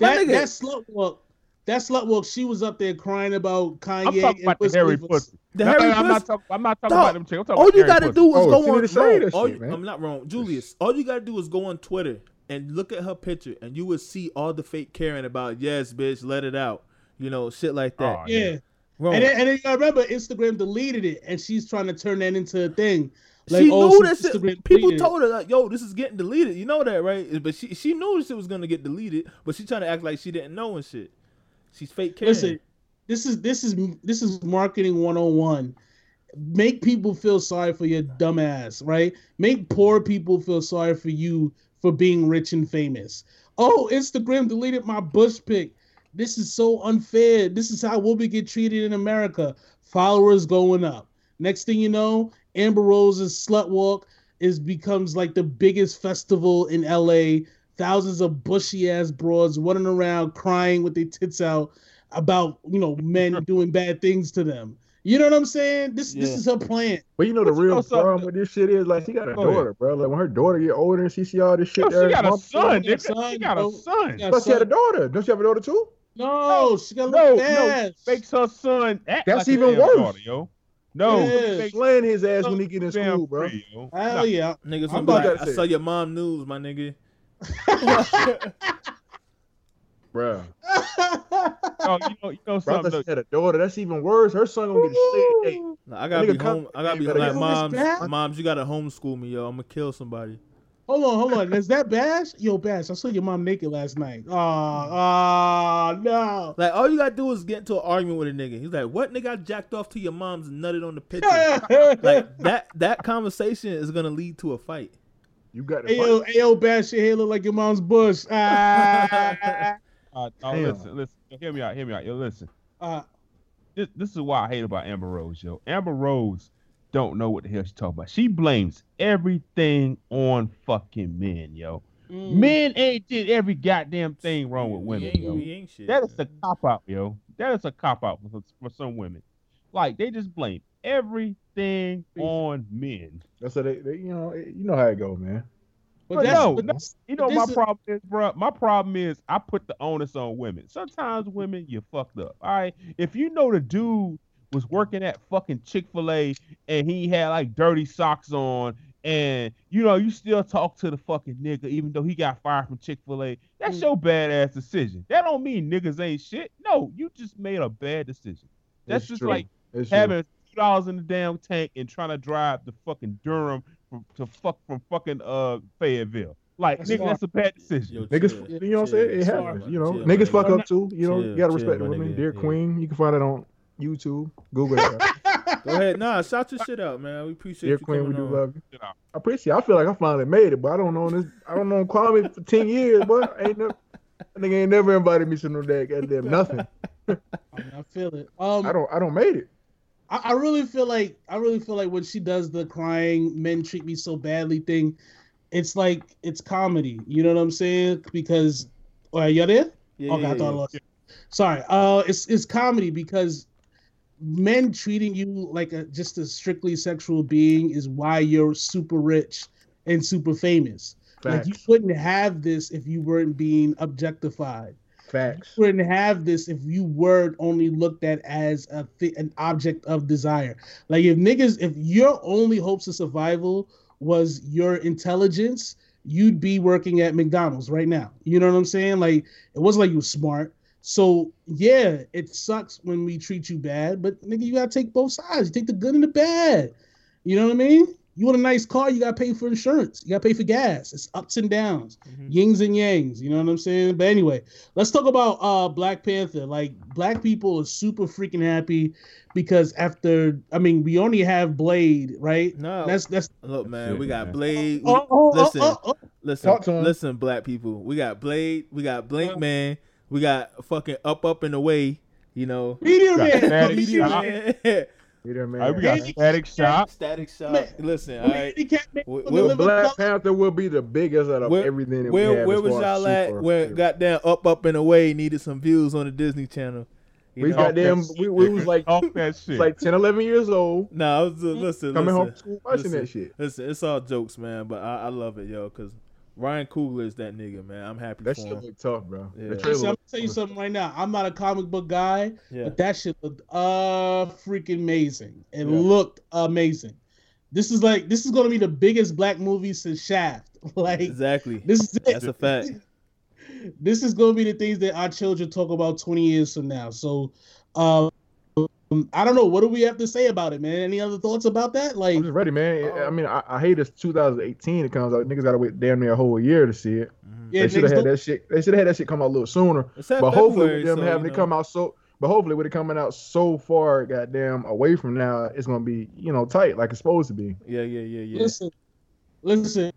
My That nigga- that slut walk, that slut walk. She was up there crying about Kanye. I'm talking and about the Wiz Harry Khalifa. pussy. The No, Harry I'm not Pussy- talking. I'm not talking Dog, about them chicks. I'm talking All you gotta pussy. do is Oh, go on. didn't say all shit, you- man. I'm not wrong, Julius. All you gotta do is go on Twitter and look at her picture, and you will see all the fake Karen about yes, bitch, let it out. You know, shit like that. Oh, Yeah, Wrong. and then, and then you gotta remember Instagram deleted it, and she's trying to turn that into a thing. Like, she oh, knew since that shit. People told her like, "Yo, this is getting deleted." You know that, right? But she she knew this shit was gonna get deleted, but she trying to act like she didn't know and shit. She's fake Karen. Listen, this is this is this is marketing 101. Make people feel sorry for your dumbass, right? Make poor people feel sorry for you for being rich and famous. Oh, Instagram deleted my bush pic. This is so unfair. This is how women get treated in America. Followers going up. Next thing you know, Amber Rose's slut walk is becomes like the biggest festival in LA. Thousands of bushy ass broads running around crying with their tits out about you know men doing bad things to them. You know what I'm saying? This this is her plan. But you know the But you real know problem with this shit is like she got a Go daughter, bro. Like when her daughter get older and she see all this shit, Yo, there, she got a mom- son, She got a nigga. She son, got a son. She got But she had a daughter. Don't she have a daughter too? No, she got a No, little no, ass. makes her son act That's like even worse. daughter, yo. No, It it is. Slaying his ass when he get in school, bro. free, yo. Hell Nah, yeah. Niggas I'm about like, I saw your mom news, my nigga. Bro, yo, you know, you know something. brother had a daughter. That's even worse. Her son gonna get a shit. Hey, Nah, I gotta Nigga be home. I gotta be better like, moms, moms, you gotta homeschool me, yo. I'm gonna kill somebody. Hold on, hold on. Is that Bash? Yo, Bash, I saw your mom naked last night. Oh, oh no. Like, all you gotta do is get into an argument with a nigga. He's like, "What nigga I jacked off to your mom's nutted on the picture?" like that. That conversation is gonna lead to a fight. you got Hey to yo, hey yo, Bash, your hair look like your mom's bush. Ah. Uh, no, Damn. listen, listen. Hear me out. Hear me out. Yo, listen. Uh, This, this is why I hate about Amber Rose, yo. Amber Rose don't know what the hell she's talking about. She blames everything on fucking men, yo. mm. Men ain't did every goddamn thing wrong with He women, ain't, yo. he ain't shit. That is a cop out, yo. That is a cop out for, for some women. Like they just blame everything on men. That's how they, they, you know, you know how it go, man. But But that's, no, but no. You know This my is- problem is, bro. My problem is I put the onus on women. Sometimes women, you fucked up. All right. If you know the dude was working at fucking Chick Fil A and he had like dirty socks on, and you know you still talk to the fucking nigga even though he got fired from Chick Fil A, that's Mm. your badass decision. That don't mean niggas ain't shit. No, you just made a bad decision. That's It's just true. like It's having two dollars in the damn tank and trying to drive the fucking Durham from, to fuck from fucking uh Fayetteville. Like That's nigga, smart. that's a bad decision. Yo, Niggas, chill. you know what I'm saying? It happens. chill, You know, chill, niggas my fuck up too. You know, Chill, you gotta respect the women. nigga. Dear Yeah. Queen, you can find it on YouTube. Google it. Go ahead. Nah, shout your shit out, man. We appreciate Dear you Queen, we do on. love you. You. I appreciate. I feel like I finally made it, but I don't know this. I don't know Kwame for ten years, but ain't never. That nigga ain't never invited me to no day. Goddamn nothing. I feel it. Um, I don't. I don't made it. I, I really feel like I really feel like when she does the crying men treat me so badly thing, it's like it's comedy. You know what I'm saying? Because are you there? Yeah, okay, yeah, I thought I yeah. lost. you. Sorry. Uh, it's it's comedy because men treating you like a just a strictly sexual being is why you're super rich and super famous. Like you Facts. wouldn't have this if you weren't being objectified. Facts. You wouldn't have this if you weren't only looked at as a th- an object of desire. Like if niggas, if your only hopes of survival was your intelligence, you'd be working at McDonald's right now. You know what I'm saying? Like it wasn't like you were smart. So yeah, it sucks when we treat you bad, but nigga, you gotta take both sides. You take the good and the bad. You know what I mean? You want a nice car, you gotta pay for insurance. You gotta pay for gas. It's ups and downs, Mhm. yings and yangs. You know what I'm saying? But anyway, let's talk about uh Black Panther. Like black people are super freaking happy because after I mean we only have Blade, right? No, That's that's look, man, we got. Blade. oh, oh, oh, listen, oh, oh. listen, Talk to listen, black people. We got Blade. We got Blink. Man. We got fucking Up, Up and Away. You know, Meteor Man. Static Meteor Shock. Man. Man. Man. All right, we got Handy- Static Shock. Static Shock. Man. Listen, all right. We- from we- the Black Color. Panther will be the biggest out of Where- everything that Where we have. where as was y'all at super- when goddamn Up, Up and Away needed some views on the Disney Channel? You we know? got them. We, we was like that shit. like 10, 11 years old, Nah, I was uh, listen, coming listen, home from school watching listen. that shit. Listen, it's all jokes, man, but I, I love it, yo, because Ryan Coogler is that nigga, man. I'm happy That for shit him. look tough, bro. Yeah. The Listen, I'm gonna tell you something right now. I'm not a comic book guy, Yeah, but that shit looked uh freaking amazing. It Yeah. looked amazing. This is like this is gonna be the biggest black movie since Shaft. Like exactly. this is it. That's a fact. this is gonna be the things that our children talk about 20 years from now. So um I don't know. What do we have to say about it, man? Any other thoughts about that? Like I'm just ready, man. I mean, I, I hate it's 2018. It comes out. Niggas gotta wait damn near a whole year to see it. Mhm. yeah, they should have had don't- that shit. They should have had that shit come out a little sooner. But hopefully, February, with them so, having you it come out so. But hopefully, with it coming out so far, goddamn, away from now, it's gonna be you know tight like it's supposed to be. Yeah, yeah, yeah, yeah. Listen, listen,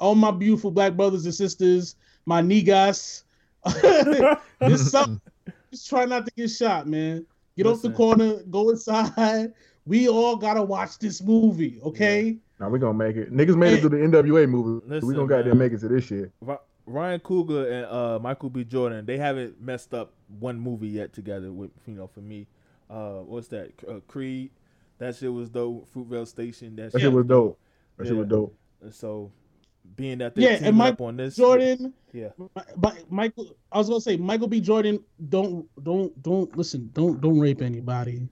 all my beautiful black brothers and sisters, my niggas. this something. Just try not to get shot, man. Get off the corner, go inside. We all gotta watch this movie, okay? Now we gonna make it. Niggas made it to the NWA movie. Listen, we gonna goddamn man. make it to this shit. Ryan Coogler and uh, Michael B. Jordan, they haven't messed up one movie yet together. With you know, for me, uh, what's that? Uh, Creed. That shit was dope. Fruitvale Station. That, That shit shit was dope. That shit was dope. So, being that they Yeah, yeah, and teamed Mike up on this, Jordan, Yeah. but Michael, I was gonna say Michael B. Jordan. Don't, don't, don't listen. Don't, don't rape anybody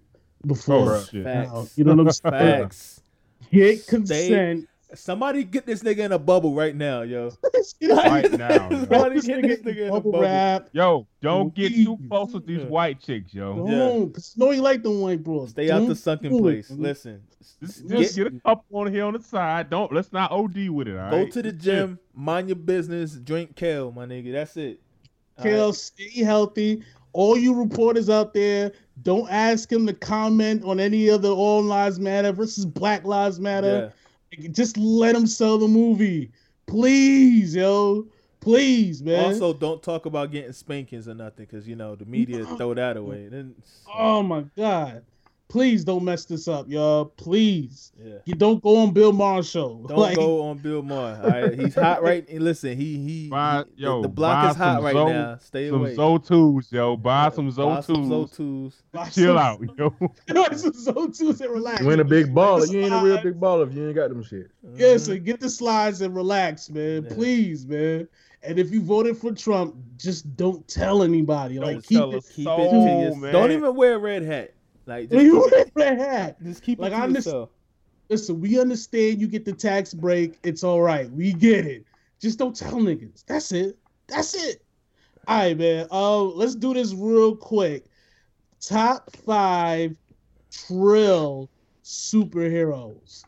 before. Oh, shit. Facts. You know what I'm saying? Facts. Get consent. Somebody get this nigga in a bubble right now, yo. Right now. Somebody get this nigga in a bubble bubble. wrap. Yo, don't get too close with these white chicks, yo. Don't, cause no, you like the white bros. Stay out the Don't sunken do it. place. Listen, Just, get- just get a couple on here on the side. Don't let's not OD with it. All go right? to the gym, mind your business, drink kale, my nigga. That's it. Kale, right? stay healthy. All you reporters out there, don't ask him to comment on any of the All Lives Matter versus Black Lives Matter. Just let them sell the movie, please, yo, please, man. Also, don't talk about getting spankings or nothing, because you know the media throw that away. Then, oh my God, please don't mess this up, y'all. Please, yeah. you don't go on Bill Maher's show. Don't Like, go on Bill Maher. All right, he's hot right. Listen, he he. Buy- he- yo, the block is hot right Zo- now. Stay some away. Zo2s, yo. Buy some Buy some Zo2s. Zo2s. Chill out, yo. buy some Zo2s and relax. You ain't a big baller. You ain't a real big baller if you ain't got them shit. Yes, Mhm. and get the slides and relax, man. Yeah. Please, man. And if you voted for Trump, just don't tell anybody. Don't like keep it. Keep so, it to yourself. Don't even wear a red hat. Like just, You wear that hat. just keep Like, it to understand- yourself. Listen, we understand you get the tax break. It's all right. We get it. Just don't tell niggas. That's it. That's it. All right, man. Uh, let's do this real quick. Top five Trill superheroes.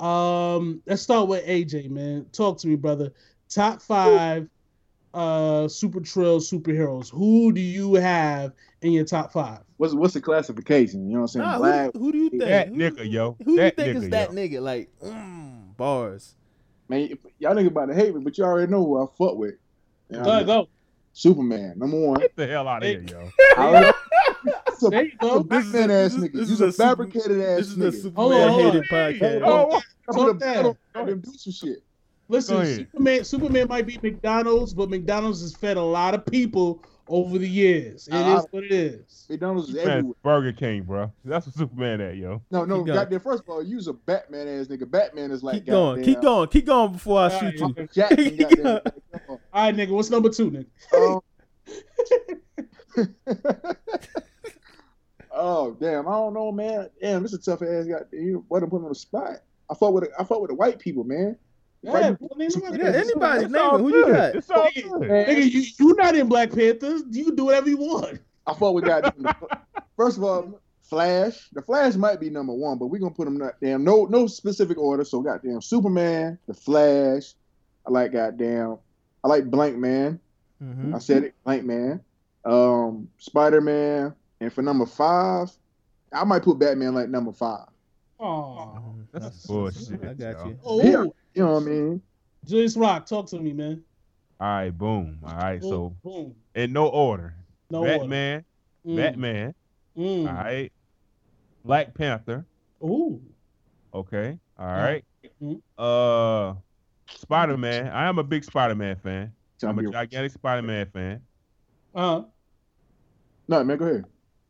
Um, let's start with AJ, man. Talk to me, brother. Top five uh super Trill superheroes. Who do you have in your top five? What's what's the classification? You know what I'm saying? Nah, Black. who, who do you think? That Who- nigga, yo. Who do you That think is that yo. nigga? Like mm, bars. Man, y'all niggas about to hate me, but you already know who I fuck with. You know what I Go, mean? go. Superman, number one. Get the hell out of here, yo. I already- It's a, it's a go. This is- Batman ass nigga. this He's is a a super- fabricated ass This is a nigga. Hold on, Superman hold hated podcast. Oh, I put Talk a that. battle and them do some shit. Listen, Superman Superman might be McDonald's, but McDonald's has fed a lot of people over the years. It Uh, is what it is. McDonald's is everywhere. Burger King, bro. That's what Superman at, yo. No, no, Keep going. goddamn. First of all, you's a Batman ass nigga. Batman is like keep going, goddamn- keep going, keep going before I All shoot right, you. Jackson, goddamn. Like, come on. All right, nigga. What's number two, nigga? Um, oh damn! I don't know, man. Damn, this is a tough ass. Got you. What to put me on the spot? I fought with. I fought with the white people, man. Yeah, White bro, name somebody. Yeah, anybody, It's name it. Who you good. got? It's all Nigga, good. Nigga, you you not in Black Panthers. You can do whatever you want. I fought with goddamn. first of all, Flash. The Flash might be number one, but we're gonna put them not damn no no specific order. So goddamn Superman, the Flash. I like goddamn. I like Blank Man. Mhm. I said it, Blank Man. Um, Spider Man, and for number five, I might put Batman like number five. Oh, That's bullshit, I got yo. you. oh, Yeah. You know what I mean? Julius Rock, talk to me, man. All right, boom. All right, Boom, so boom. in no order. No order. Batman, Mm, Batman. mm. All right. Black Panther. Ooh. Okay. All Yeah. right. Mhm. Uh, Spider Man. I am a big Spider Man fan. Tell I'm a gigantic Spider Man fan. Uh, No, man, go ahead.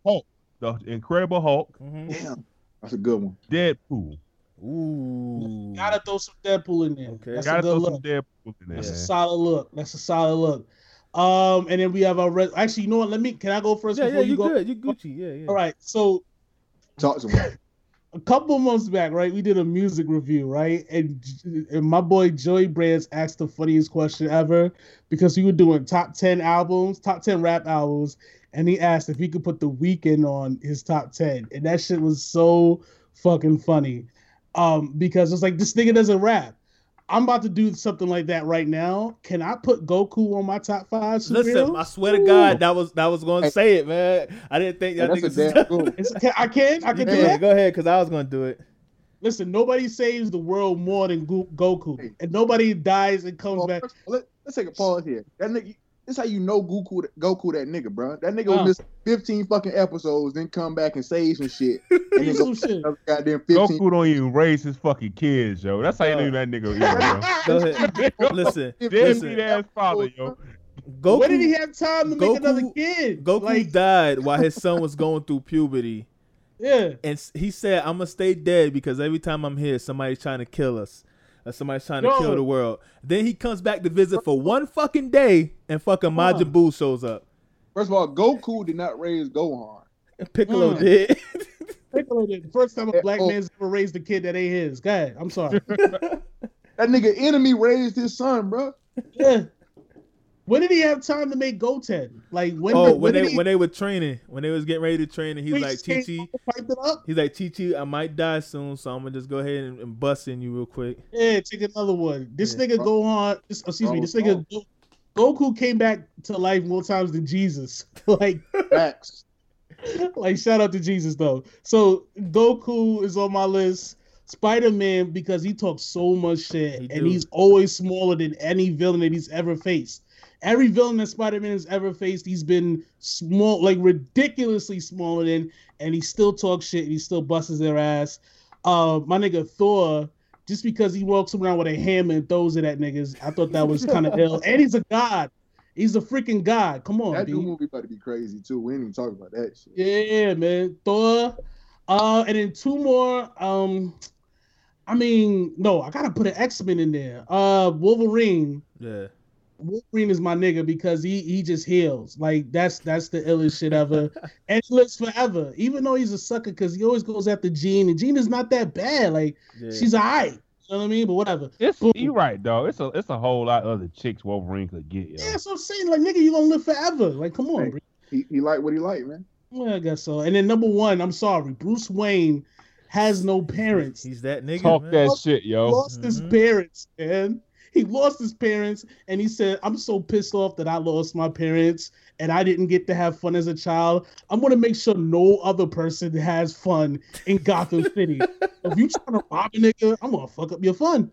Hulk, the Incredible Hulk, Mhm. Damn, that's a good one. Deadpool. Ooh. gotta throw some Deadpool in there. Okay. That's Gotta a good throw look. some Deadpool in there. That's a solid look. That's a solid look. Um, and then we have our red. Actually, you know what? Let me. Can I go first Yeah, before yeah, you you go? good. You Gucci. Yeah, yeah. All right. So Talk to me. A couple months back, right, we did a music review, right? And, and my boy Joey Brands asked the funniest question ever because we were doing top 10 albums, top 10 rap albums, and he asked if he could put the Weeknd on his top 10. And that shit was so fucking funny. Um, because it's like this nigga doesn't rap. I'm about to do something like that right now. Can I put Goku on my top five? Listen. I swear to God, that was that was going to say it, man. I didn't think Yeah, y'all that's a niggas. damn good. It's, can, I can, I can do can. that. Go ahead, because I was going to do it. Listen, nobody saves the world more than Goku, and nobody dies and comes Well, back. first of let, us take a pause here. That nigga, this how you know Goku, Goku that nigga, bro. That nigga Uh. will miss 15 fucking episodes, then come back and save some shit, and then Piece go of shit. another goddamn 15. Goku don't even raise his fucking kids, yo. That's how you know that nigga is, Go ahead. bro. Listen, Deadbeat listen. ass father, yo. Goku, when did he have time to make Goku- another kid? Goku like, died while his son was going through puberty. yeah, And he said, I'm going to stay dead because every time I'm here, somebody's trying to kill us. Or somebody's trying to Yo. kill the world. Then he comes back to visit for one fucking day, and fucking Huh. Majin Buu shows up. First of all, Goku did not raise Gohan. And Piccolo Mm. did. Piccolo did. The first time a black oh. man's ever raised a kid that ain't his. God. I'm sorry. That nigga enemy raised his son, bro. yeah. When did he have time to make Goten? Like when? oh, did, when when they he, when they were training, when they was getting ready to train, and he's like, just came Chi Chi, piped it up. he's like, Chi Chi, I might die soon, so I'm gonna just go ahead and, and bust in you real quick. Yeah, take another one. This Yeah. nigga Gohan, this, oh, excuse me, this Oh, nigga Go- Goku came back to life more times than Jesus. like, Facts. like shout out to Jesus though. So Goku is on my list. Spider Man because he talks so much shit He and do. he's always smaller than any villain that he's ever faced. Every villain that Spider Man has ever faced, he's been small, like ridiculously smaller than, and he still talks shit and he still busts their ass. Uh, my nigga Thor, just because he walks around with a hammer and throws it at niggas, I thought that was kind of ill. And he's a god. He's a freaking god. Come on, That B. new movie about to be crazy too. We ain't even talking about that shit. Yeah, man. Thor. Uh, and then two more. Um, I mean, no, I gotta put an X Men in there. Uh, Wolverine. Yeah. Wolverine is my nigga because he he just heals. Like that's that's the illest shit ever. and he lives forever. Even though he's a sucker because he always goes after Jean, and Jean is not that bad. Like yeah. she's alright. You know what I mean? But whatever. It's Boom. you right, dog. It's a it's a whole lot of other chicks Wolverine could get, yo. Yeah, so I'm saying, like, nigga, you gonna live forever. Like, come on, Hey. bro. He, he like what he like, man. Yeah, I guess so. And then number one, I'm sorry, Bruce Wayne has no parents. He's that nigga. Talk man. that shit, yo. lost his Mhm. parents, man. He lost his parents, and he said, "I'm so pissed off that I lost my parents, and I didn't get to have fun as a child. I'm gonna make sure no other person has fun in Gotham City. if you trying to rob a nigga, I'm gonna fuck up your fun.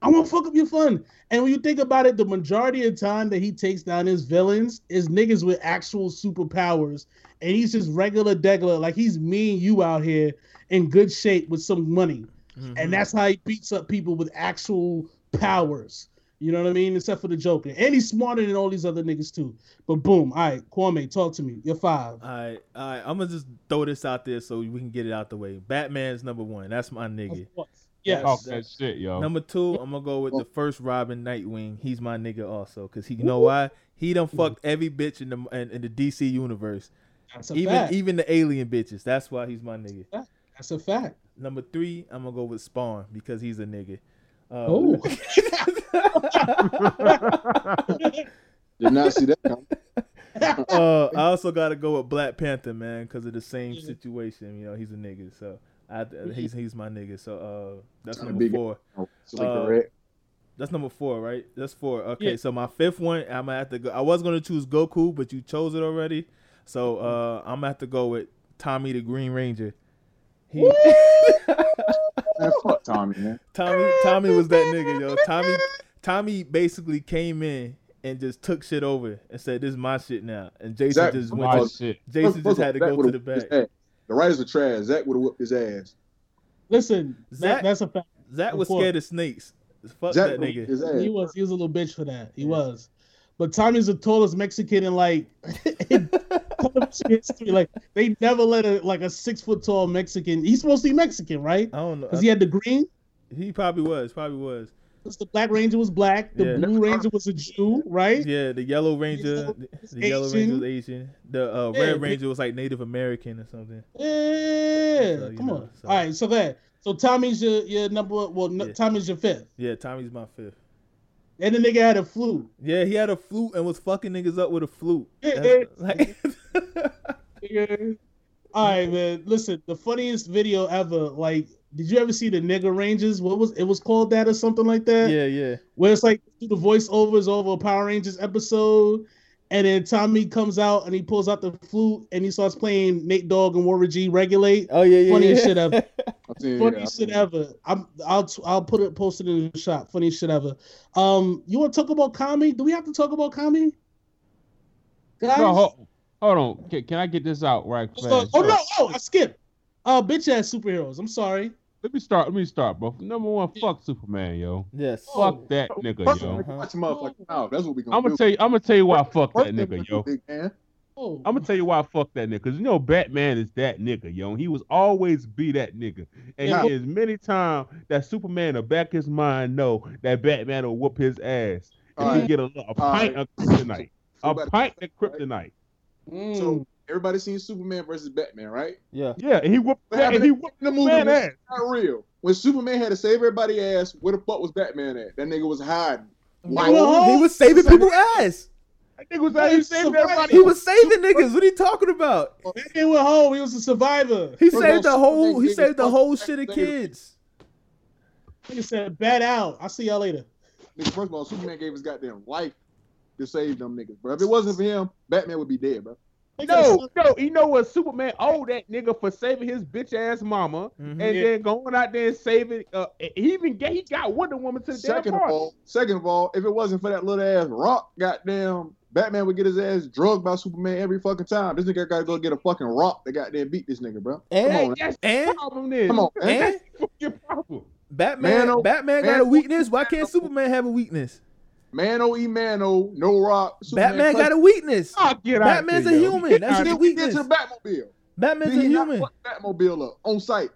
I'm gonna fuck up your fun. And when you think about it, the majority of time that he takes down his villains is niggas with actual superpowers, and he's just regular degular, like he's me and you out here in good shape with some money." Mhm. and that's how he beats up people with actual powers. You know what I mean? Except for the Joker, and he's smarter than all these other niggas too. But boom, all right, Kwame, talk to me. You're five. All right, all right. I'm gonna just throw this out there so we can get it out the way. Batman's number one. That's my nigga. Of. Yes. Talk that shit, yo. Number two, I'm gonna go with the first Robin Nightwing. He's my nigga also, cause he, you know why? He done fucked every bitch in the in, in the DC universe, That's a even fact. even the alien bitches. That's why he's my nigga. That's a fact. Number three, I'm gonna go with Spawn because he's a nigga. Uh, Oh, Did not see that coming. uh, I also got to go with Black Panther, man, because of the same situation. You know, he's a nigga, so I, he's he's my nigga. So uh, that's Kinda number four. Uh. That's number four, right? That's four. Okay, Yeah. so my fifth one, I'm gonna have to go. I was gonna choose Goku, but you chose it already. So uh, I'm gonna have to go with Tommy the Green Ranger. He, Man, fuck Tommy, man. Tommy, Tommy was that nigga, yo. Tommy, Tommy basically came in and just took shit over and said, "This is my shit now." And Jason Zach- just My went. To, shit. Jason First- just had to Zach go to the back. The writers are trash. Zach would have whooped his ass. Listen, Zach- that, that's a fact. Zach was scared of snakes. Fuck Zach that nigga. whooped his ass. He was he was a little bitch for that. He Yeah. was. But Tommy's the tallest Mexican in like in television history. Like they never let a like a six foot tall Mexican. He's supposed to be Mexican, right? I don't know. Because he had the green. He probably was. Probably was. The Black Ranger was black. The Yeah. Blue Ranger was a Jew, right? Yeah, the Yellow Ranger. The, Yellow Asian. Ranger was Asian. The uh, Yeah, Red Ranger was like Native American or something. Yeah, So, come know, on. so- All right, so that so Tommy's your your number. Well, Yeah. Tommy's your fifth, Yeah, Tommy's my fifth. And the nigga had a flute. Yeah, he had a flute and was fucking niggas up with a flute. Like. All right, man. Listen, the funniest video ever. Like, did you ever see the nigga Rangers? What was it was called that or something like that? yeah, yeah. Where it's like the voiceovers over a Power Rangers episode, and then Tommy comes out and he pulls out the flute and he starts playing Nate Dogg and Warren G Regulate. Oh yeah, yeah. Funniest yeah. shit ever. I've seen it, Funniest yeah, shit I've seen it. ever. I'm I'll I'll put it post it in the shop. Funniest shit ever. Um, you want to talk about Kami? Do we have to talk about Kami? Guys? No, hold, hold on. Can, can I get this out right Oh, fast? oh, no! Oh, I skipped. Uh, bitch ass superheroes. I'm sorry. Let me start. Let me start, bro. Number one, fuck Superman, yo. Yes. Fuck that nigga, First, yo. nigga, watch motherfucking mouth. That's what we gonna I'm gonna tell you. I'm gonna tell you why. I fuck that nigga, yo. big man. Oh, I'm gonna tell you why I fuck that nigga. Cause you know Batman is that nigga, yo. He was always be that nigga. And Yeah. he is many times that Superman will back his mind know that Batman will whoop his ass. And All he right. get a, a pint right. of kryptonite. So A pint of kryptonite. Mm. So everybody seen Superman versus Batman, right? Yeah. Yeah, and he whooped What that, happened and he in whooped the movie? man ass. Not real. When Superman had to save everybody ass, where the fuck was Batman at? That nigga was hiding. Why the he was saving people's ass. That nigga was out here saving Survive. everybody. He was saving niggas. What are you talking about? Oh. That nigga went home. He was a survivor. He First saved the whole. He saved the whole back shit of to kids. Nigga said, "Bat out. I'll see y'all later." Nigga, first of all, Superman gave his goddamn life to save them niggas, bro. If it wasn't for him, Batman would be dead, bro. No, no, you know what? Superman owed that nigga for saving his bitch ass mama, Mhm. and Yeah. then going out there and saving. Uh, he even get, he got Wonder Woman to the damn Second of all, second of all, if it wasn't for that little ass rock, goddamn, Batman would get his ass drugged by Superman every fucking time. This nigga gotta go get a fucking rock that goddamn beat this nigga, bro. And Come on, that's and- the problem. Then Come on, man. and That's your problem. Batman. Man, oh- Batman got a weakness. Why can't Superman have a weakness? Mano e mano, no rock. Batman got a weakness. Oh, get out Batman's there, a human. Get That's out his of He did weakness. to the Batmobile. Batman's Did a human. Batmobile up on site?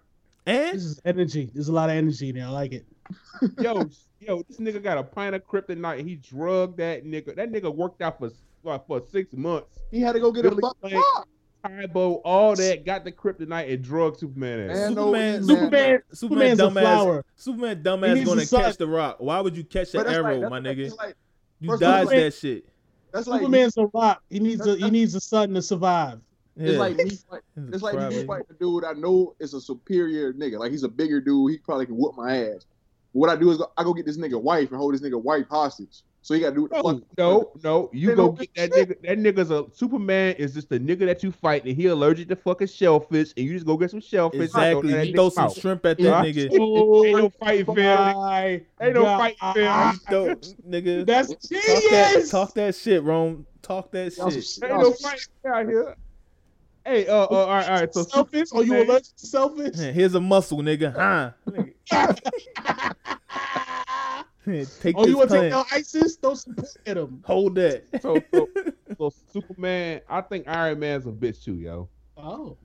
And This is energy. There's a lot of energy there. I like it. yo, yo, this nigga got a pint of kryptonite. He drugged that nigga. That nigga worked out for like, for six months. He had to go get a Billy fucking Blank. rock. Tybo, all that, got the kryptonite and drugged Superman. ass. Man, no, Superman, man. Superman, Superman, Superman's a dumbass, flower. Superman, dumbass, needs gonna catch the rock. Why would you catch the arrow, like- my like- nigga? Like, You dodge Superman- that shit. that's like Superman's a rock. He needs a he needs a sun to survive. Yeah. It's like me. Fight, He's it's like me crybaby. fighting a dude I know is a superior nigga. Like he's a bigger dude. He probably can whoop my ass. What I do is go, I go get this nigga wife and hold this nigga wife hostage. So he got to do what the No, fuck. no, no. You They go get that get nigga. That nigga's a Superman is just a nigga that you fight, and he allergic to fucking shellfish, and you just go get some shellfish. Exactly. that You throw some out. shrimp at that nigga. Oh, Ain't no fighting family. Ain't no God. fighting family. Nigga. That's talk that, genius. talk that shit, Rome. Talk that Y'all shit. Ain't no fighting out here. Hey, uh, uh, all right, all right. So selfish? Are you allergic to selfish? Here's a muscle, nigga. Huh? take oh, you want to take plant. down ISIS? Throw some pork at him. Hold that. So, so, so Superman, I think Iron Man's a bitch too, yo. Oh,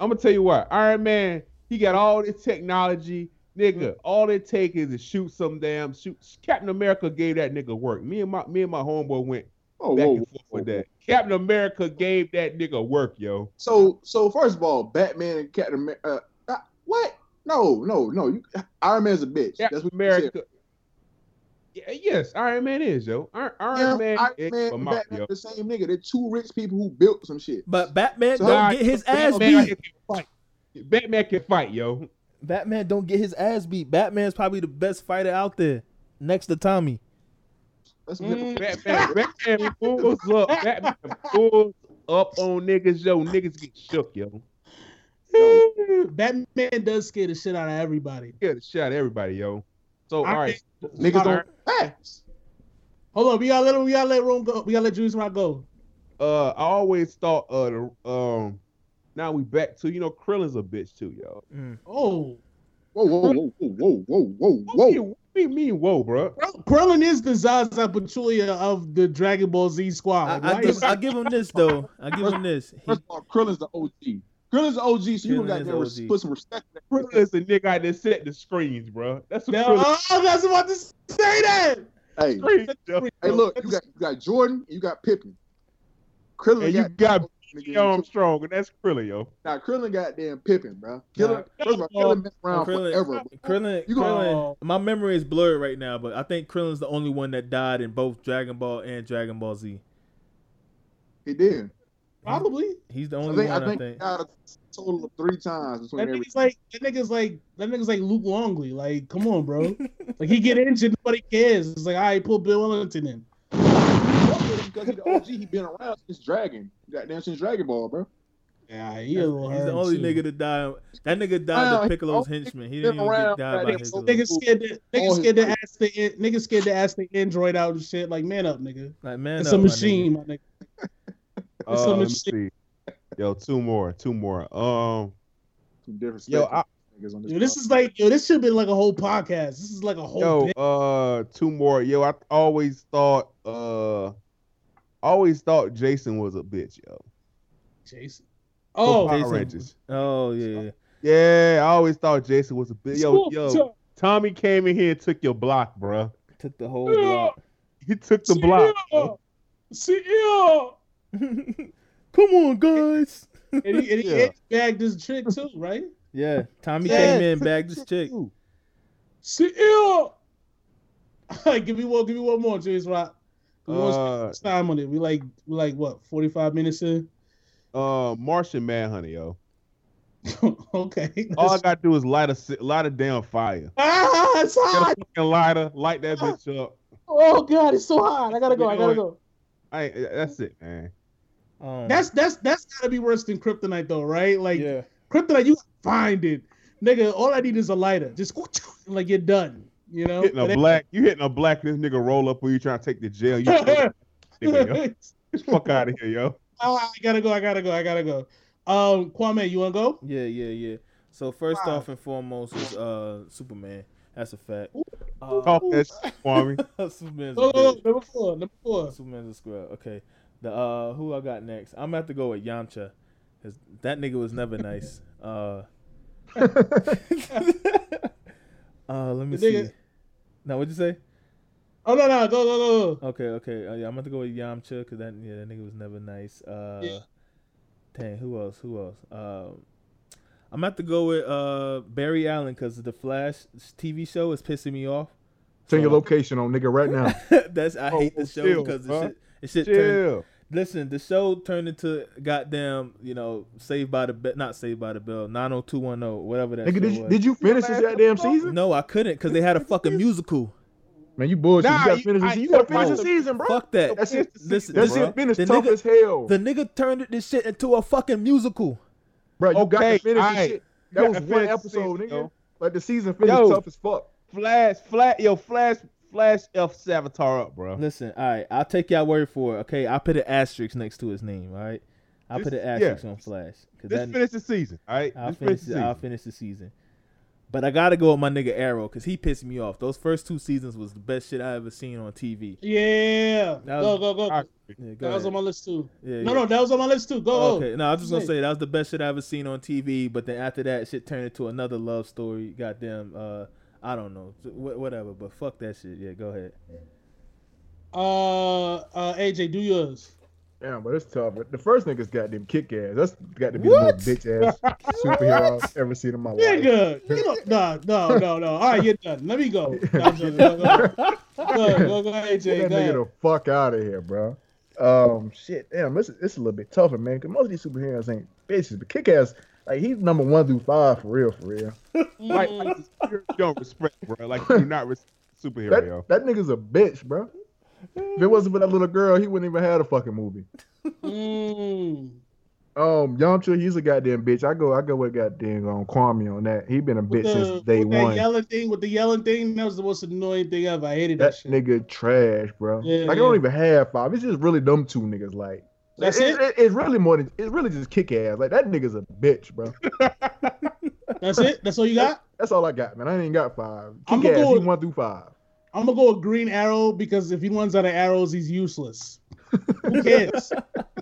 I'm gonna tell you what, Iron Man, he got all this technology, nigga. All it take is to shoot some damn shoot. Captain America gave that nigga work. Me and my me and my homeboy went Oh, back whoa, and forth whoa, with that. Captain America gave that nigga work, yo. So, so first of all, Batman and Captain America. Uh, uh, what? No, no, no. You, Iron Man's a bitch. Captain That's what you said. America. Yeah, yes, Iron Man is yo. Iron, Iron Yeah, Man, Iron is Man a and Batman yo. the same nigga. They're two rich people who built some shit. But Batman So don't Nah, get his ass beat. can fight. Batman can fight, yo. Batman don't get his ass beat. Batman's probably the best fighter out there, next to Tommy. That's Mm. Batman, Batman pulls up. Batman pulls up on niggas, yo. Niggas get shook, yo. Batman does scare the shit out of everybody. Get a shot, everybody, yo. So, I all right. niggas don't pass. Hold on, we gotta let we gotta let Rome go. We gotta let Juice Rock go. Uh, I always thought, uh, the, um, now we back to you know, Krillin's a bitch too, yo. Oh, Whoa, whoa, whoa, whoa, whoa, whoa, whoa, What whoa. do you- what do you mean, whoa, bro? Krillin is the Zaza Pachulia of the Dragon Ball Z squad. I, I give I give him this though. I give him this. He, First of all, Krillin's the OG. Krillin's the OG, so you Krillin got is to OG. put some respect. on that. Krillin the nigga that set the screens, bro. That's what No, Krillin oh, I was about to say that. Hey, screens, hey, look, you got you got Jordan, you got Pippen. Krillin And you got nigga, B. Armstrong, and that's Krillin, yo. Now Krillin got damn Pippen, bro. Krillin, first of all, Krillin been around Krillin- forever. bro. Krillin, You gonna- Krillin, my memory is blurred right now, but I think Krillin's the only one that died in both Dragon Ball and Dragon Ball Z. He did. Probably. He's the I only think, one I I think, think. he got a total of three times between That every. nigga's like that nigga's like that nigga's like Luke Longley. Like, come on, bro. like he get injured, nobody cares. It's like, all right, pull Bill Wennington in. Because he's the OG, he been around since Dragon. Goddamn, since Dragon Ball, bro. Yeah, he He's the only too. nigga to die. That nigga died Well, to Piccolo's henchman. He didn't even around, get died by his. so Niggas scared to All scared to ask the niggas scared to ask the android out and shit. Like, man up, nigga. Like man, It's up, a my machine, nigga. my nigga. Uh, It's a let me see. Yo, two more, two more. Um, Some different yo, I, niggas on this. Yo, this is like yo, this should be like a whole podcast. This is like a whole yo, bit. uh, two more. Yo, I always thought, uh, always thought Jason was a bitch, yo. Jason. Oh, Jason. Rangers. Oh yeah, yeah. Yeah, I always thought Jason was a bitch. Yo, yo, Tommy came in here and took your block, bro. Took the whole block. He took the block. bro. See ya. Come on, guys. And he, and he, Yeah. bagged this chick too, right? Yeah, Tommy Yeah, came in, took bagged this shit chick. too. See ya. give me one. Give me one more, James Rock. We want Uh, time on it. We like we like what forty five minutes in. uh, Martian Manhunter, yo. okay. All I gotta do is light a si- light a damn fire. ah, it's Get a hot. fucking lighter, light that bitch up. Oh god, it's so hot. I gotta go. I gotta go. I that's it, man. Um, That's that's that's gotta be worse than kryptonite though, right? Like yeah. kryptonite, you find it, nigga. All I need is a lighter. Just like you're done. You know. Hitting a But black, you hitting a black. This nigga roll up when you trying to take the jail. You nigga, yo. Get the fuck out of here, yo. Oh, I gotta go. I gotta go. I gotta go. Um, Kwame, you wanna go? Yeah, yeah, yeah. So first Wow. off and foremost is uh Superman. That's a fact. Talk Uh, that shit, Kwame. Superman's bitch. Number four. Number four. Superman's a scrub. Okay. The uh who I got next? I'm gonna have to go with Yamcha. Cause that nigga was never nice. Uh Uh let me The see. nigga- Now what'd you say? Oh no, no, go, go, go. Okay, okay. Uh, yeah, I'm gonna go with Yamcha because that yeah, that nigga was never nice. Uh, Yeah. dang, who else? Who else? Um, I'm gonna have to go with uh Barry Allen because the Flash TV show is pissing me off. Turn your location on, nigga, right now. That's I Oh, hate the show because the shit, the shit turned, Listen, the show turned into goddamn, you know, Saved by the Bell, not Saved by the Bell, 90210, whatever that Nigga, show did you, was. did you finish this goddamn season? No, I couldn't because they had a fucking musical. Man, you bullshit. Nah, you gotta finish I- this. You gotta finish the season, bro. Fuck that. That shit, Listen, that bro. shit finished The tough nigga- as hell. The nigga turned this shit into a fucking musical. bro, you got to finish aight. this shit. That was one episode, season, nigga. yo. Like the season finished Yo. tough as fuck. Flash, flat, yo, Flash, Flash F Savitar up, bro. Listen, all right, I'll take y'all word for it. Okay, I put an asterisk next to his name. All right, I put an asterisk yeah. on Flash because Just that finish the season, all right? I'll Just finish. the it- I'll season. finish the season. But I gotta go with my nigga Arrow because he pissed me off. Those first two seasons was the best shit I ever seen on TV. Yeah. That Go, was- go, go. I- Yeah, go That was on my list too. Yeah, No, yeah. no, that was on my list too. Go. Okay, no, I was just gonna Say. say that was the best shit I ever seen on TV. But then after that, shit turned into another love story. Goddamn, uh, I don't know, Wh- whatever. But fuck that shit. Yeah, go ahead. Uh, uh, AJ, do yours. Yeah, but it's tough. The first nigga's got them kick ass. That's got to be the most bitch ass superhero I've ever seen in my life. Nigga, you don't, no, no, no, no. All right, you're done. Let me go. No, I'm joking. Go, go, go, go, go ahead, Get that nigga the fuck out of here, bro. Um, shit, damn, it's, it's a little bit tougher, man. Cause most of these superheroes ain't bitches, but kick ass, like he's number one through five for real, for real. Like, like you don't respect, bro. Like you do not respect superhero, That yo. that nigga's a bitch, bro. If it wasn't for that little girl, he wouldn't even have a fucking movie. Mm. Um, Yamcha, he's a goddamn bitch. I go, I go with goddamn um, Kwame on that. He been a bitch the, since day with that one. yelling thing, with the yelling thing, that was the most annoying thing ever. I hated that, That shit. nigga trash, bro. Yeah, like I don't even have five. It's just really dumb two niggas. Like That's it, it? It's really more than it's really just kick ass. Like that nigga's a bitch, bro. That's it. That's all you got. That's all I got, man. I ain't got five. I'm gonna ass, go with- one through five. I'm gonna go with Green Arrow because if he runs out of arrows, he's useless. Who cares?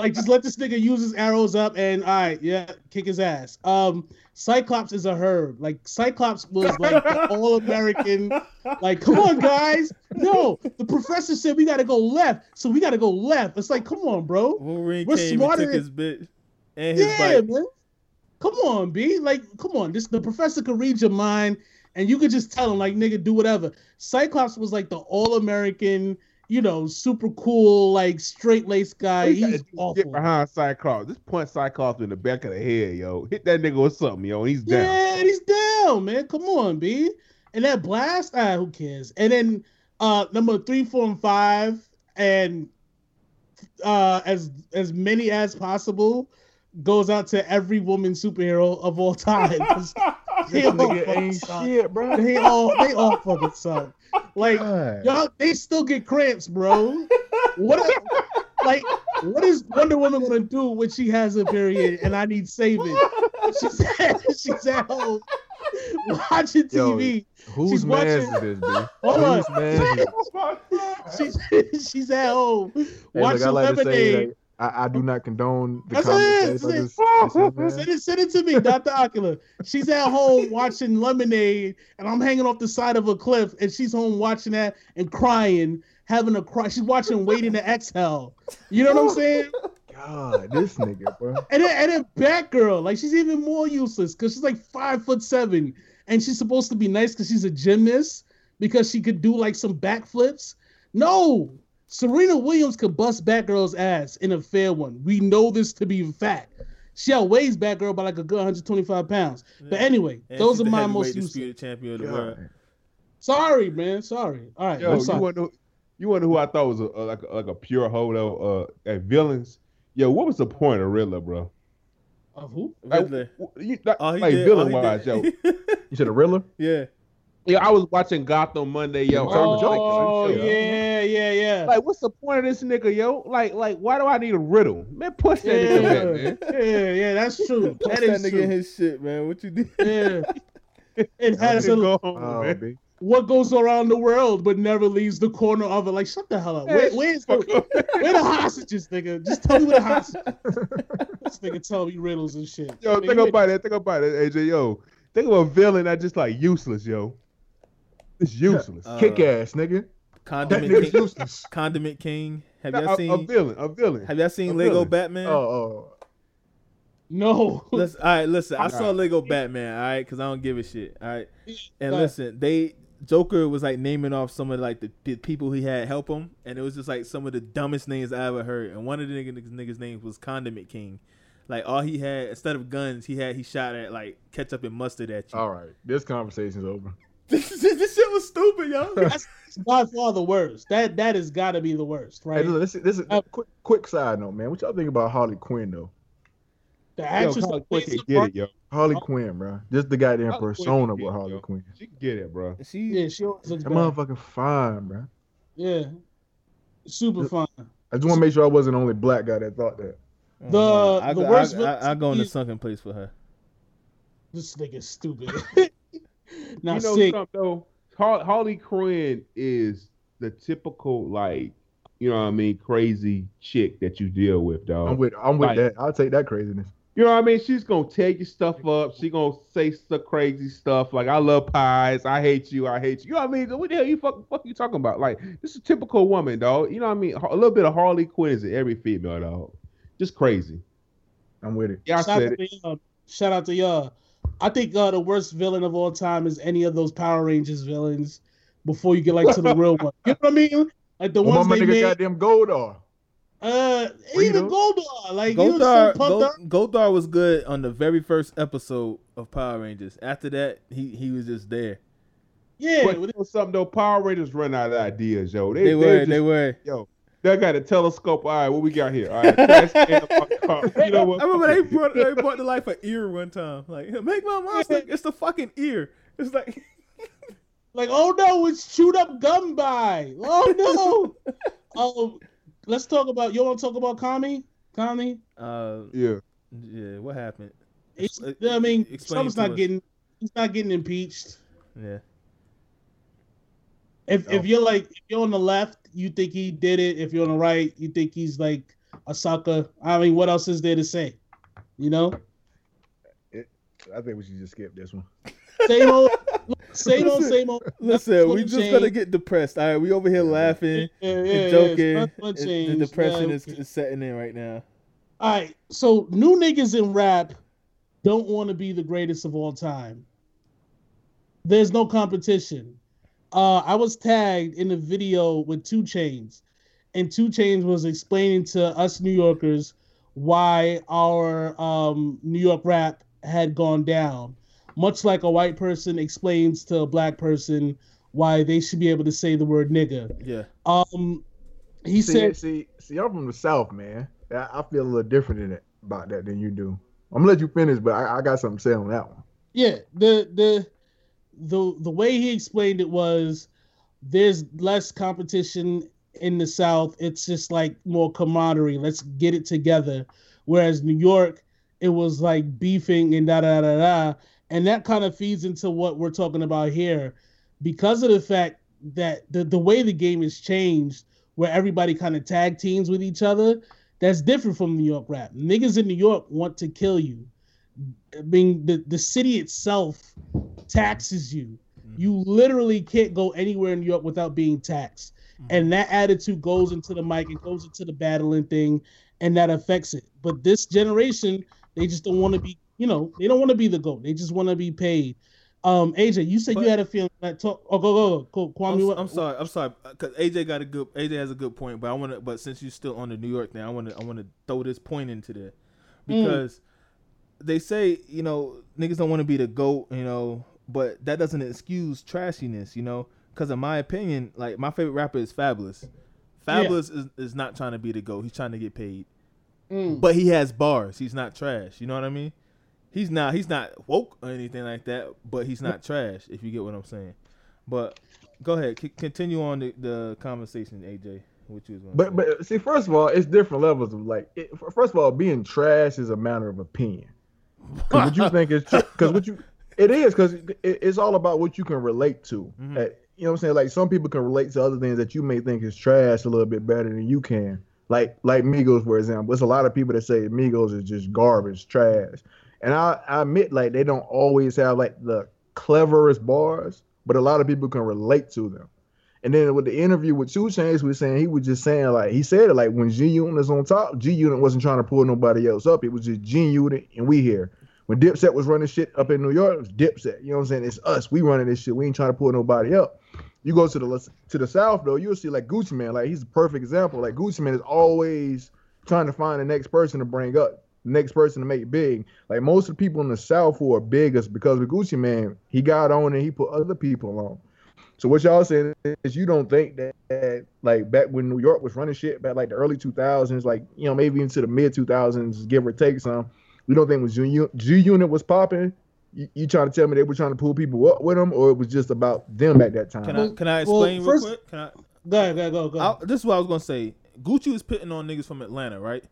like, just let this nigga use his arrows up and all right, yeah, kick his ass. Um, Cyclops is a herb. Like, Cyclops was like all American. Like, come on, guys. No, the professor said we gotta go left, so we gotta go left. It's like, come on, bro. Wolverine We're came and smarter took than- his bitch and his Yeah, bike. man. Come on, B. Like, come on. This the professor could read your mind, and you could just tell him, like, nigga, do whatever. Cyclops was like the all-American, you know, super cool, like straight laced guy. He's awful. Get behind Cyclops. Just punch Cyclops in the back of the head, yo. Hit that nigga with something, yo. And he's down. Yeah, he's down, man. Come on, B. And that blast, ah, who cares? And then uh number three, four, and five, and uh as as many as possible goes out to every woman superhero of all time. 'Cause they This all nigga fucking ain't suck. shit, bro. They all they all fucking suck. Like God. y'all, they still get cramps, bro. What like what is Wonder Woman gonna do when she has a period and I need saving? She's at, she's at home watching Yo, TV. Whose she's man watching- is this, B? Hold on. Man is this? She's she's at home Hey, watching look, like Lemonade. I, I do not condone the That's comments. it, just- it. it's his man. Send it, send it to me, Dr. Ocular. She's at home watching Lemonade, and I'm hanging off the side of a cliff, and she's home watching that and crying, having a cry. She's watching Waiting to Exhale. You know what I'm saying? God, this nigga, bro. And then, and then Batgirl, like she's even more useless because she's like five foot seven, and she's supposed to be nice because she's a gymnast because she could do like some backflips. No, Serena Williams could bust Batgirl's ass in a fair one. We know this to be fact. She outweighs Batgirl by like a good 125 pounds. But anyway, And those she's are the my heavyweight most useless. disputed champion of the world. Sorry, man. Sorry. All right. Yo, I'm you sorry. want to you wonder who I thought was a, a- like a, like a pure holo uh at villains? Yo, what was the point of Riddler, bro? Of who? Like, Riddler. w- you, like, All he like did, villain all he wise, yo. did- You said a Riddler? yeah. Yeah, I was watching Gotham Monday, yo. I like, Oh, yeah, yeah, yeah. Like, what's the point of this nigga, yo? Like, like, why do I need a riddle? Man, push that nigga yeah, back, man. yeah, yeah, that's true. Punch That that is nigga true. in his shit, man. What you did? Yeah. It has a go home, Oh, man. What goes around the world but never leaves the corner of it. Like, shut the hell up. Where, where's the where the hostages, nigga? Just tell me where the hostages. this nigga tell me riddles and shit. Yo, Nigga, think about it. Think about it, AJ. Yo, think of a villain that's just like useless, yo. It's useless. Uh, Kick ass, nigga. That Condiment nigga's King. useless. Condiment King. Have a, y'all a seen? villain, a villain. Have y'all seen a Lego villain. Batman? Oh, oh. No. Listen, all right, listen. I saw Alright. Lego Batman, all right, because I don't give a shit, all right. And Right. listen, they Joker was like naming off some of like the, the people he had help him, and it was just like some of the dumbest names I ever heard. And one of the niggas, niggas names was Condiment King. Like all he had instead of guns, he had he shot at like ketchup and mustard at you. All right. This conversation's over. This, this shit was stupid, yo. That's by far the worst. That that has got to be the worst, Hey, right? look, this is, this is Uh, quick quick side note, man. What y'all think about Harley Quinn though? the Yo, actress Harley Quinn plays can the get it, yo. Harley Oh. Quinn, bro. Just the goddamn Harley Quinn persona can with get it, Harley yo. Quinn. She can get it, bro. She Yeah, she always looks That bad. motherfucker fine, bro. Yeah, super fun. I just want to make sure I wasn't the only black guy that thought that. The- I, the go- worst I, I, I go in the sunken place for her. This nigga's stupid. now you know sick. something though? Har- Harley Quinn is the typical like, you know what I mean, crazy chick that you deal with, dog. I'm with I'm with Right. that. I'll take that craziness. You know what I mean? She's gonna tear your stuff up. She gonna say some crazy stuff like "I love pies," "I hate you," "I hate you." You know what I mean? What the hell you fuck, fuck you talking about? Like this is a typical woman, dog. You know what I mean? A little bit of Harley Quinn is in every female, dog. Just crazy. I'm with it. Yeah, I Shout said out, it. to y'all. Shout out to y'all. I think uh, the worst villain of all time is any of those Power Rangers villains. Before you get like to the real one, you know what I mean? Like the Well, ones my they nigga made. goddamn Goldar. Uh, Rita. even Goldar, like he was so Goldar, pumped Gold. Goldar was good on the very first episode of Power Rangers. After that, he he was just there. Yeah, But with you know something though, Power Rangers run out of ideas, yo. They, They, they were, just, they were. yo. They got a telescope. All right, what we got here? All right, trash can, car. you know what? I remember they brought they brought to life an ear one time. Like, make my monster. It's the fucking ear. It's like like, oh no, it's chewed up gum by. Oh no. oh, let's talk about. You want to talk about Comey? Comey? uh Yeah. yeah. What happened? It's, I mean, explain Trump's not us. getting. He's not getting impeached. Yeah. If Oh. if you're like if you're on the left, you think he did it. If you're on the right, you think he's like a sucker. I mean, what else is there to say? You know, I think we should just skip this one. same old, same old, same old. Listen, we just change. gonna get depressed. All right, we over here laughing Yeah, yeah, and joking. nothing's gonna the depression Yeah. is, is setting in right now. All right, so new niggas in rap don't want to be the greatest of all time. There's no competition. Uh, I was tagged in a video with Two Chainz, and Two Chainz was explaining to us New Yorkers why our um, New York rap had gone down, much like a white person explains to a black person why they should be able to say the word nigga. Yeah. Um, he see, said, see, see, I'm from the South, man. I, I feel a little different in it about that than you do. I'm gonna let you finish, but I, I got something to say on that one. Yeah, the the the the way he explained it was there's less competition in the South. It's just like more camaraderie. Let's get it together. Whereas New York, it was like beefing and da da da da. And that kind of feeds into what we're talking about here. Because of the fact that the, the way the game has changed, where everybody kind of tag teams with each other, that's different from New York rap. Niggas in New York want to kill you. I mean, the, the city itself taxes you. Mm-hmm. You literally can't go anywhere in New York without being taxed. Mm-hmm. And that attitude goes into the mic, it goes into the battling thing, and that affects it. But this generation, they just don't want to be, you know, they don't want to be the GOAT. They just want to be paid. Um, AJ, you said But- you had a feeling that talk. Oh, go, go, go. go. Kwame, I'm, what- I'm sorry. I'm sorry. Cause AJ got a good. AJ has a good point, but I want to. But since you're still on the New York thing, I want to. I want to throw this point into there mm. because they say you know niggas don't want to be the goat, you know, but that doesn't excuse trashiness, you know. Because in my opinion, like my favorite rapper is Fabolous. Fabolous is, is not trying to be the goat. He's trying to get paid, Mm. but he has bars. He's not trash. You know what I mean? He's not. He's not woke or anything like that. But he's not trash. If you get what I'm saying. But go ahead. C- continue on the, the conversation, AJ. What you was But say. but see, first of all, it's different levels of like. It, first of all, being trash is a matter of opinion. Because what you think is because what you it is because it, it's all about what you can relate to. Mhm. Uh, you know what I'm saying? Like some people can relate to other things that you may think is trash a little bit better than you can. Like like Migos, for example. There's a lot of people that say Migos is just garbage, trash. And I, I admit like they don't always have like the cleverest bars, but a lot of people can relate to them. And then with the interview with Two Chainz, we were saying he was just saying like he said it like when G Unit is on top, G Unit wasn't trying to pull nobody else up. It was just G Unit and we here. When Dipset was running shit up in New York, it was Dipset. You know what I'm saying? It's us. We running this shit. We ain't trying to pull nobody up. You go to the to the south though, you'll see like Gucci Mane. Like he's a perfect example. Like Gucci Mane is always trying to find the next person to bring up, the next person to make big. Like most of the people in the south who are big is because with Gucci Mane, he got on and he put other people on. So what y'all saying is you don't think that, that like back when New York was running shit back like the early 2000s, like you know maybe into the mid 2000s, give or take some. You don't think when G, G Unit was popping, you, you trying to tell me they were trying to pull people up with them, or it was just about them at that time? can I can I Well, explain first- real quick? Can I? Go ahead, go ahead, go, go. I, this is what I was gonna say. Gucci was pitting on niggas from Atlanta, right?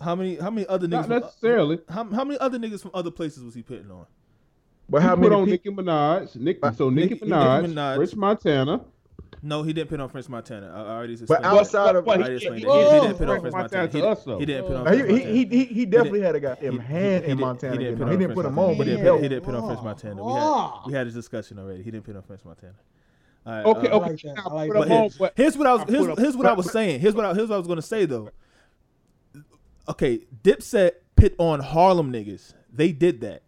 How many? How many other niggas? Not from- necessarily. how, how many other niggas from other places was he pitting on? but He how put many on people? Nicki Minaj. Nick, uh, so Nicki, Nicki- Nicki Minaj, Minaj. Rich Montana, No, he didn't pit on French Montana. I I already But explained that. outside of I he- already he- He, he he- didn't pit on he- French Montana Montana. He, us, did, though. he didn't pit on French he, he, Montana. he, he, he definitely did- had a goddamn He- hand he in Montana. He didn't game. pit He didn't put him on, but he He didn't helped. he didn't pit on French Montana. We had we had this discussion already. He didn't pit on French Montana. All right, Okay, uh, okay. like that. I I like put that. him But here- but here's what I was here's, here's what I was saying. Here's what I here's what I was gonna say though. Okay, Dipset pit on Harlem niggas. They did that.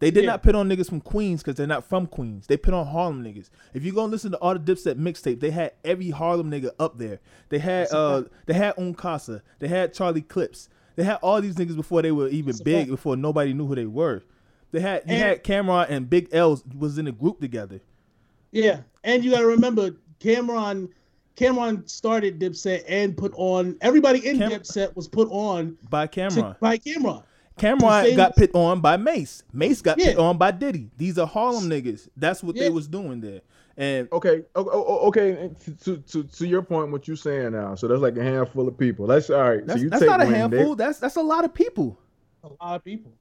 They did Yeah. not pit on niggas from Queens because they're not from Queens. They pit on Harlem niggas. If you go and listen to all the Dipset mixtape, they had every Harlem nigga up there. They had uh they had Un Kasa. They had Charlie Clips. They had all these niggas before they were even That's big, before nobody knew who they were. They had you And- had Cam'ron and Big L's was in a group together. Yeah, and you got to remember Cam'ron. Cam'ron started Dipset and put on everybody in Cam- Dipset was put on By to- Cam'ron. by Cam'ron. Cam'ron same- got pit on by Mase. Mase got pit Yeah. on by Diddy. These are Harlem niggas. That's what Yeah. they was doing there. And Okay, okay. To, to to your point, what you saying now? So that's like a handful of people. That's all right. that's, so you that's take not a when they- handful. That's that's a lot of people. A lot of people.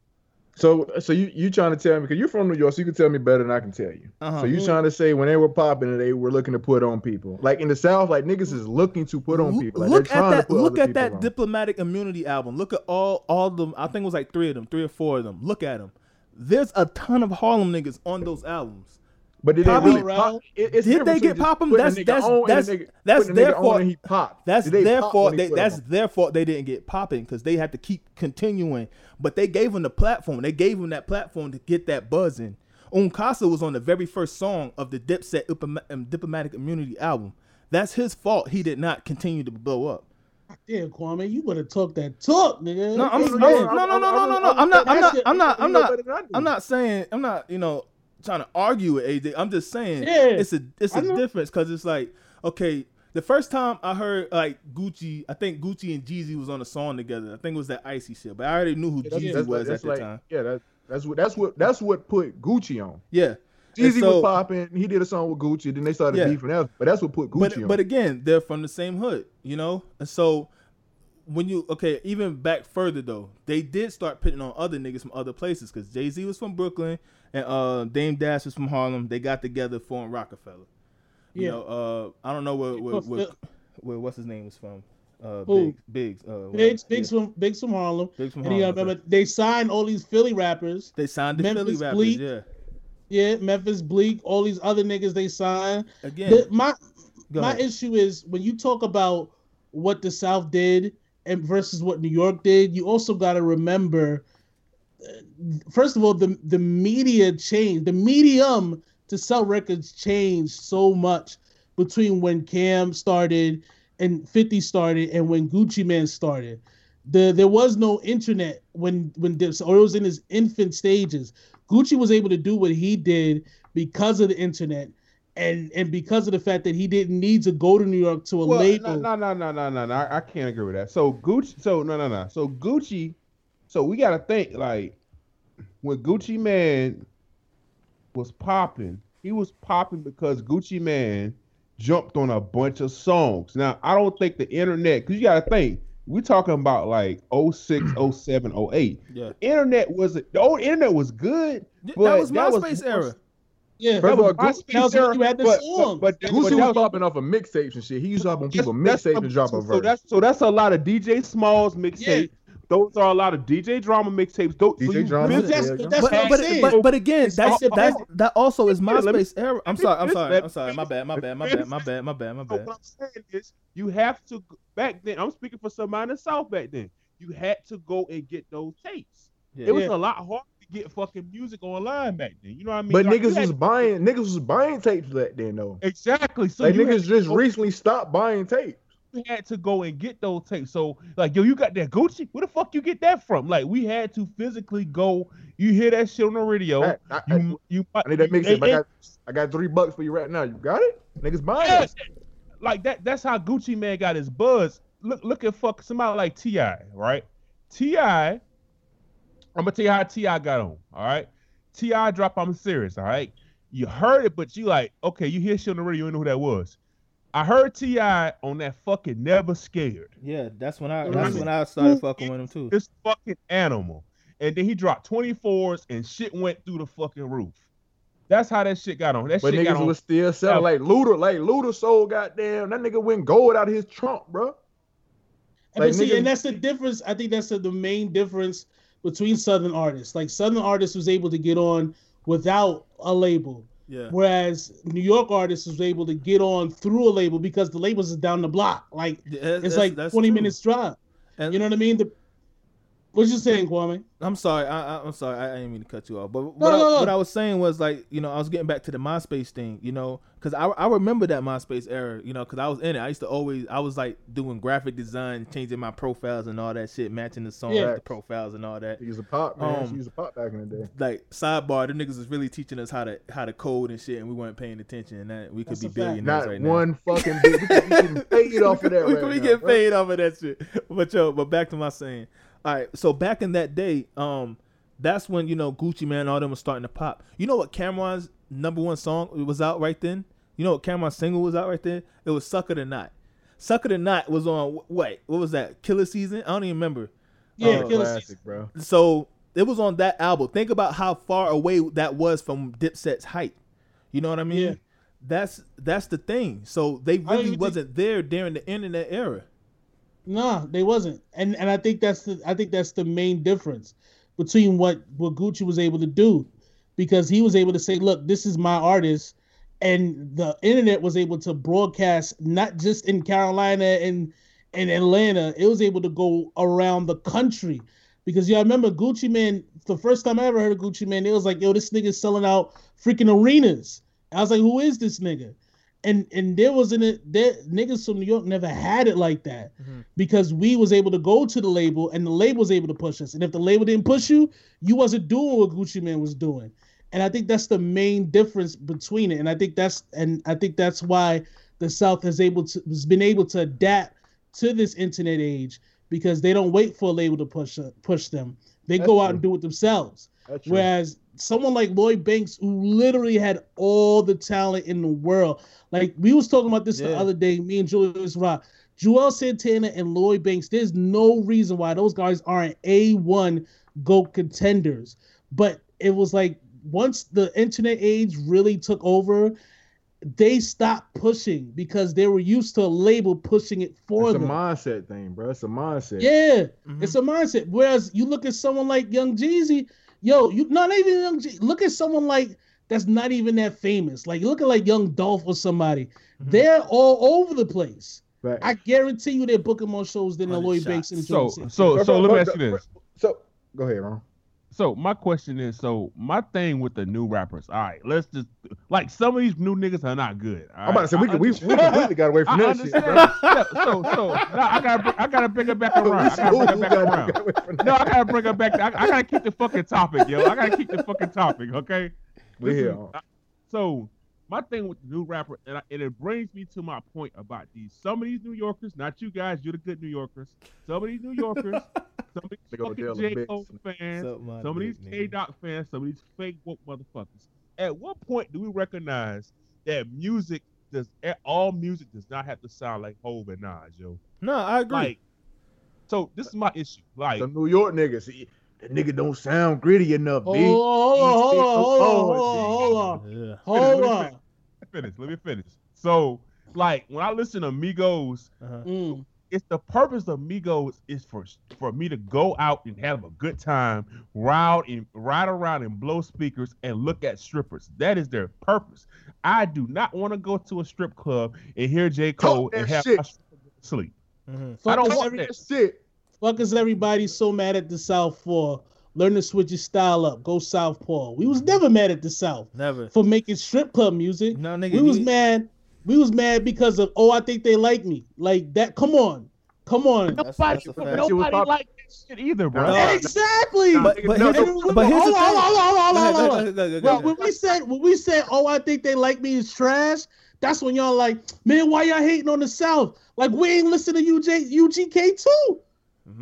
So so you you trying to tell me because you're from New York, so you can tell me better than I can tell you. Uh-huh. So you trying to say when they were popping, they were looking to put on people. Like in the South, like niggas is looking to put on people. Like look at that. Look at that on. diplomatic immunity album. Look at all all of them. I think it was like three of them, three or four of them. Look at them. There's a ton of Harlem niggas on those albums. But did they really pop? It, it's Did they get just poppin'? putting That's- that's- on and a that's- nigga- that's putting a nigga their fault. he popped. That's their fault. They, that's him their fault. They didn't get popping because they had to keep continuing. But they gave him the platform. They gave him that platform to get that buzz in. Un Kasa was on the very first song of the Dipset um, Diplomatic Immunity album. That's his fault. He did not continue to blow up. Damn, Kwame, you better talk that talk, nigga. No, I'm, I'm- man. no, no, no, no, no, no. I'm- I'm not. I'm not. I'm not. I'm not. better than I do. I'm not saying. I'm not. You know, trying to argue with AJ. I'm just saying. Yeah, It's a. It's a difference because it's like okay. The first time I heard like Gucci, I think Gucci and Jeezy was on a song together. I think it was that icy shit, but I already knew who Yeah, that's- Jeezy that's- was that's at the time. Yeah, that, that's what that's what that's what put Gucci on. Yeah. Jeezy so- was popping. He did a song with Gucci. Then they started Yeah. beefing. That, but that's what put Gucci but on. but again, they're from the same hood, you know. And so when you okay, even back further though, they did start pitting on other niggas from other places because Jay Z was from Brooklyn and uh, Dame Dash was from Harlem. They got together formed Roc-A-Fella. You Yeah. know, uh, I don't know where where, Well, where, where what's his name was from. Uh, Who? Biggs, Biggs, uh, Biggs. Biggs Yeah. from Biggs from Harlem. Biggs from And you Harlem. gotta remember they signed all these Philly rappers. They signed the Memphis Philly rappers. Bleek. Yeah, Yeah, Memphis Bleek, all these other niggas they signed. again, The- my go my ahead. issue is when you talk about what the South did and versus what New York did, you also got to remember. First of all, the the media changed. The medium to sell records changed so much between when Cam started and 50 started and when Gucci Mane started. The there was no internet when when this or it was in his infant stages. Gucci was able to do what he did because of the internet and and because of the fact that he didn't need to go to New York to a Well, label. no, no, no, no, no, no. I, I can't agree with that. So Gucci, so no, no, no. So Gucci, so we gotta think like when Gucci Mane was popping, he was popping because Gucci Mane jumped on a bunch of songs. Now I don't think the internet, because you gotta think, we're talking about like 06, 07, 08. yeah. Internet wasn't the old internet was good. But that was that was MySpace more- era. yeah, First of all, That was Gucci- that was MySpace when you had the but- songs. but- but- That's but Gucci that was was- popping off of mixtapes and shit. He used to hop on people That's- mixtapes and drop so, a so verse. that's so that's a lot of DJ Smalls mixtapes. Those are a lot of DJ drama mixtapes. Those, so DJ you drama, really- that's, yeah, yeah. that's but, what I'm but, but, but again, It's that's all that's that also is Let me- era. I'm sorry, I'm sorry, I'm sorry. My bad, my bad, my bad, my bad, my bad, my So bad. what I'm saying is, you have to back then. I'm speaking for somebody in the South back then. You had to go and get those tapes. Yeah. It was Yeah. a lot harder to get fucking music online back then. You know what I mean? But Like, niggas was to- buying niggas was buying tapes back then though. exactly. So like you had niggas just go- recently stopped buying tapes. We had to go and get those tapes. So like, yo, you got that Gucci? Where the fuck you get that from? Like, we had to physically go. You hear that shit on the radio. I, I, you you I need that mixtape. I got I got three bucks for you right now. You got it? Niggas buying Yeah, it. like that. That's how Gucci Mane got his buzz. Look, look at fuck somebody like Ti, right? Ti, I'm gonna tell you how Ti got on. All right, Ti drop. I'm serious. All right, you heard it, but you like, okay, you hear shit on the radio. You know who that was. I heard Ti on that fucking Never Scared. Yeah, that's when I Right. that's when I started fucking with him too. This fucking animal, and then he dropped 24s and shit went through the fucking roof. That's how that shit got on. That But shit got niggas on. was still selling like Luda, like Luda sold goddamn. That nigga went gold out of his trunk, bro. And, Like, but see, niggas- and that's the difference. I think that's the, the main difference between Southern artists. Like Southern artists was able to get on without a label, Yeah. whereas New York artists was able to get on through a label because the labels is down the block. Like Yeah, it's like that's twenty true. minutes drive. And- You know what I mean? The, what you saying, Kwame? I'm sorry. I, I, I'm sorry. I, I didn't mean to cut you off. But No, what, I, no, no. what I was saying was like, you know, I was getting back to the MySpace thing, you know, because I, I remember that MySpace era, you know, because I was in it. I used to always, I was like doing graphic design, changing my profiles and all that shit, matching the songs, Yeah. with the profiles and all that. He was a pop man. Um, she was a pop back in the day. Like sidebar, the niggas was really teaching us how to how to code and shit, and we weren't paying attention, and that we could That's be billionaires Not right now. one fucking bit. We could be getting paid off of that we right could be now, getting bro. paid off of that shit. But yo, but back to my saying. All right, so back in that day, um, that's when you know Gucci Mane, all them was starting to pop. You know what Cam'ron's number one song was out right then? You know what Cam'ron's single was out right then? It was "Sucker the Not." "Sucker the Not" was on wait, what was that? Killa Season? I don't even remember. Yeah, Uh, Killer Classic, bro. So it was on that album. Think about how far away that was from Dipset's height. You know what I mean? Yeah. That's that's the thing. So they really wasn't there during the internet era. No, they wasn't, and and I think that's the I think that's the main difference between what what Gucci was able to do, because he was able to say, look, this is my artist, and the internet was able to broadcast not just in Carolina and and Atlanta, it was able to go around the country, because y'all remember Gucci Mane. The first time I ever heard of Gucci Mane, it was like, yo, this nigga's selling out freaking arenas. I was like, who is this nigga? And and there wasn't it there niggas from New York never had it like that mm-hmm. because we was able to go to the label and the label was able to push us. And if the label didn't push you, you wasn't doing what Gucci Mane was doing. And I think that's the main difference between it. And I think that's and I think that's why the South has able to has been able to adapt to this internet age because they don't wait for a label to push push them. They That's go out true. and do it themselves. Whereas someone like Lloyd Banks, who literally had all the talent in the world, like we was talking about this the other day, me and Julius Rock, Juelz Santana and Lloyd Banks. There's no reason why those guys aren't a one GOAT contenders. But it was like once the internet age really took over, they stopped pushing because they were used to a label pushing it for it's a mindset thing, bro. It's a mindset. Yeah, Mhm. it's a mindset. Whereas you look at someone like Young Jeezy, yo, you not even Young Jeezy. Look at someone like that's not even that famous. Like you look at like Young Dolph or somebody. Mhm. They're all over the place. Right. I guarantee you they're booking more shows than the Hundred Lloyd Banks and So Johnson. so so let me ask you this. So go ahead, Ron. So my question is, so my thing with the new rappers, all right, let's just like some of these new niggas are not good. I'm about to say we we, we completely got away from I that shit, understand. bro. Yeah, so so I gotta I gotta bring it back around. I gotta bring it back around. got away from that. No, I gotta bring it back. I, I gotta keep the fucking topic, yo. I gotta keep the fucking topic, okay? We here. So my thing with the new rapper, and, I, and it brings me to my point about these. Some of these New Yorkers, not you guys, you're the good New Yorkers. Some of these New Yorkers, some of these fucking J Bix. Cole fans, some of these K nigga. Dot fans, some of these fake woke motherfuckers. At what point do we recognize that music does all music does not have to sound like Hov and Nas, yo? No, I agree. Like, so this is my issue. Like, Some New York niggas. See, that nigga don't sound gritty enough, Hold B. on, hold on, hold on, hold on, hold on, Oh, hold Let me on. finish. Let me finish. So, like, when I listen to Migos, Uh-huh. Mm. It's the purpose of Migos is for for me to go out and have a good time, ride and ride around and blow speakers and look at strippers. That is their purpose. I do not want to go to a strip club and hear J. Cole and have shit. my stripper go to sleep. Mhm. I don't want every- that. That shit. Fuck is everybody so mad at the South for? Learn to switch your style up. Go Southpaw. We was never mad at the South Never. for making strip club music. No, nigga. we was mad. We was mad because of oh, I think they like me. Like that. Come on, come on. That's- Nobody, that's a nobody Shit was pop- like that shit either, bro. No. Exactly. But, but, No, here's, no, but here's the thing. hold on, hold on, Go hold ahead, on, go hold ahead, on. go ahead, go Well, ahead. when we said when we said, "Oh, I think they like me" is trash. That's when y'all like, man, why y'all hating on the South? Like we ain't listen to UJ UGK too.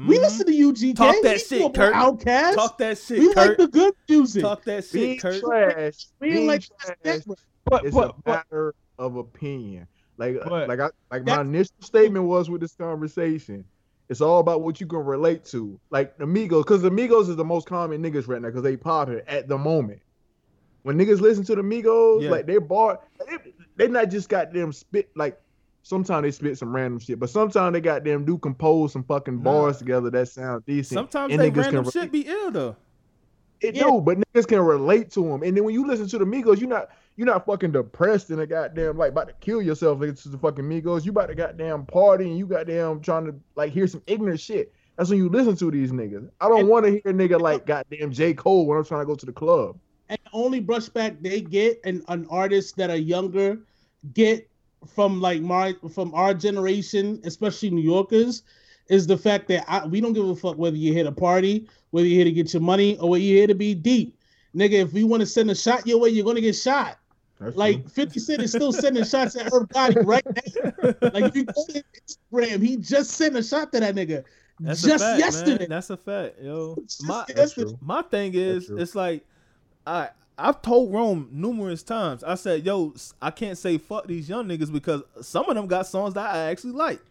We Mhm. listen to UGK. Talk that we shit, fuck with Kurt. Outkast. Talk that shit, Kurt. we like the good music. Talk that Being shit, Kurt. trash. we ain't being like trash But, It's but, a but matter of opinion. Like, uh, But- like I, like my initial statement was with this conversation. It's all about what you can relate to. Like Amigos, because Amigos is the most common niggas right now because they popular at the moment. when niggas listen to the Migos, Yeah. like they bar, they, they not just got them spit like. Sometimes they spit some random shit, but sometimes they got them do compose some fucking Nah. bars together that sound decent. Sometimes and they niggas random can shit be ill though. It Yeah. do, but niggas can relate to them. And then when you listen to the Migos, you're not you're not fucking depressed and a goddamn like about to kill yourself listening to the fucking Migos. You about to goddamn party and you goddamn trying to like hear some ignorant shit. That's when you listen to these niggas. I don't want to hear a nigga like goddamn J. Cole when I'm trying to go to the club. and the only brushback they get and an artists that are younger get from like my from our generation, especially New Yorkers, is the fact that I, we don't give a fuck whether you're here to party, whether you're here to get your money, or whether you're here to be deep. Nigga, if we want to send a shot your way, you're gonna get shot. That's Like true. 50 Cent is still sending shots at Irv Gotti right now. Like if you go to Instagram, he just sent a shot to that nigga. That's just fact, yesterday. Man. That's a fact, yo. Just My That's true. my thing is, it's like I I've told Rome numerous times. I said, yo, I can't say fuck these young niggas because some of them got songs that I actually like.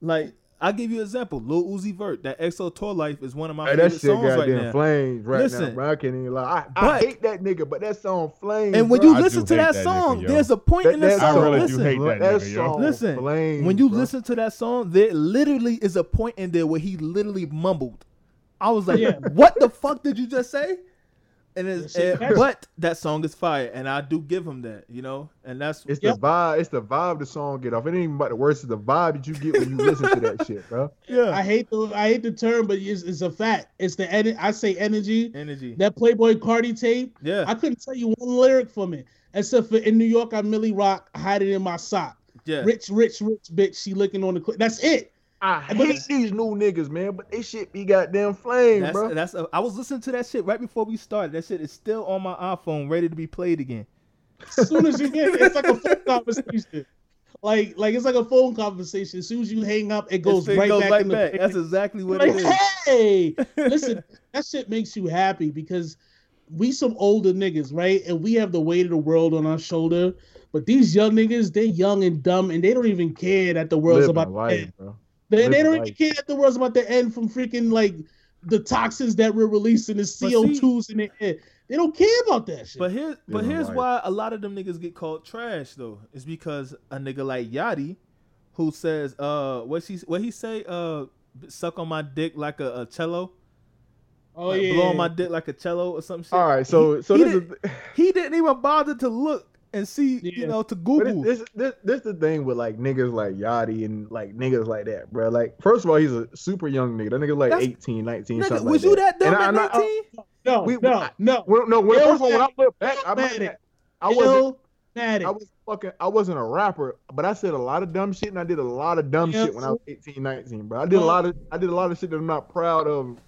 Like I'll give you an example. Lil Uzi Vert, that XO Tour Llif3 is one of my Hey, that favorite shit songs right goddamn now. flames right now, Listen, bro. I can't even lie. I, I hate that nigga, but that song flames. And when bro. you I listen to that that song, nigga, there's a point in the That- that song. I really listen, do hate that that nigga, yo. song Listen, flames, when you bro. listen to that song, there literally is a point in there where he literally mumbled. I was like, Yeah. "What the fuck did you just say?" And it's, That shit and- but that song is fire, and I do give him that, you know, and that's It's Yep. the vibe. It's the vibe the song get off. It ain't even about the words. It's the vibe that you get when you listen to that shit, bro. yeah, I hate the I hate the term, but it's, it's a fact. It's the ener- I say energy. energy. That Playboi Carti tape. Yeah, I couldn't tell you one lyric from it, except for in New York, I Milly Rock, hide it in my sock. yeah. Rich, rich, rich bitch. She looking on the. Cl- That's it. I hate it's- these new niggas, man. But they shit be goddamn flame, That's bro. that's. I was listening to that shit right before we started. That shit is still on my iPhone, ready to be played again. As soon as you get, it's like a phone conversation. Like, like it's like a phone conversation. As soon as you hang up, it goes It right goes back. right in the back. thing. That's exactly what like, it is. hey, listen, that shit makes you happy because we some older niggas, right? And we have the weight of the world on our shoulder. But these young niggas, they young and dumb, and they don't even care that the world's Living about to life, end. bro. They, they living don't even care that the world's about to end from freaking like the toxins that we're releasing, the CO2s in the air. They don't care about that shit. But here, but here's life. why a lot of them niggas get called trash though. It's because a nigga like Yachty, who says, uh, what she, what he say, uh, suck on my dick like a, a cello, oh like, yeah, blow on my dick like a cello or some shit. All right, so He- so he this did- is. he didn't even bother to look and see, you know, to Google. this, this, this, this the thing with like niggas like Yachty and like niggas like that, bro. Like, first of all, he's a super young nigga. That nigga like That's- 18, 19, Nigga, something was like you that dumb at 19? Uh, no, we- no, I- no. When, no, when, Illmatic. first of all, when I look back, I, mean, Illmatic. I wasn't, Illmatic. I was fucking, I wasn't a rapper, but I said a lot of dumb shit, and I did a lot of dumb Yeah. shit when I was 18, 19, bro. I did a lot of, I did a lot of shit that I'm not proud of.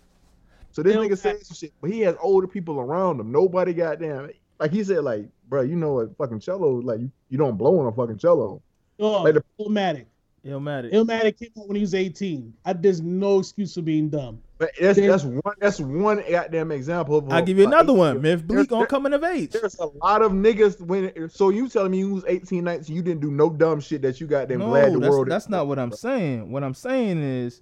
So this Illmatic. nigga said some shit, but he has older people around him. Nobody goddamn, like he said, like, bro, you know a fucking cello, like you, you don't blow on a fucking cello. Oh, Like the- Illmatic. Illmatic. Illmatic came out when he was 18. I, there's no excuse for being dumb. But that's Then- that's one that's one goddamn example of. I'll give you like, another one. Myth there's- Bleek on coming of age. There's a lot of niggas when. So you telling me you was 18, 19, you didn't do no dumb shit that you goddamn No, glad the that's, world. that's not what I'm saying. What I'm saying is,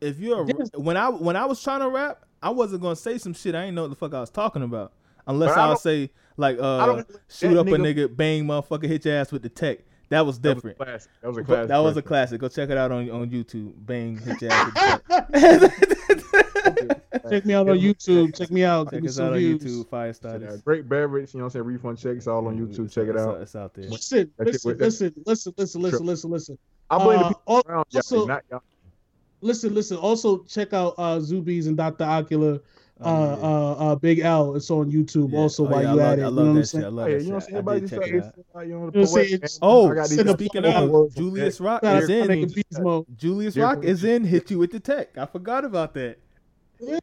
if you're a, when I when I was trying to rap, I wasn't gonna say some shit I ain't know what the fuck I was talking about, unless I I'll say like uh shoot that up a nigga- nigga, bang motherfucker, hit your ass with the tech. That was That was a different. classic. That was a classic. that was a classic. Go check it out on on YouTube. Bang, hit your ass with the tech. Check me out on YouTube. Check me out. Give Check me us some out on views. YouTube. Fire Yeah, starters. great beverage, you know what I'm saying? Refund checks all on YouTube. Check it It's- out. It's out there. Listen, listen, listen, listen, listen, listen, listen, listen. I blame the Uh, people around y'all, also- not y'all. listen, listen. Also, check out uh, Zubies and Dr. Ocular. Uh, Oh, yeah. uh, uh, Big L. It's on YouTube. Yeah. Also, Oh, while yeah, you I love, at it, I you love know what I'm that shit. saying? I Oh, love yeah, that you know what I'm shit. saying? Everybody check it out. this, you know, the You know what I'm saying? Oh, I got these speaking of. Julius Rock is in. Julius Rock is in. Hit you with the tech. I forgot about that. Yeah.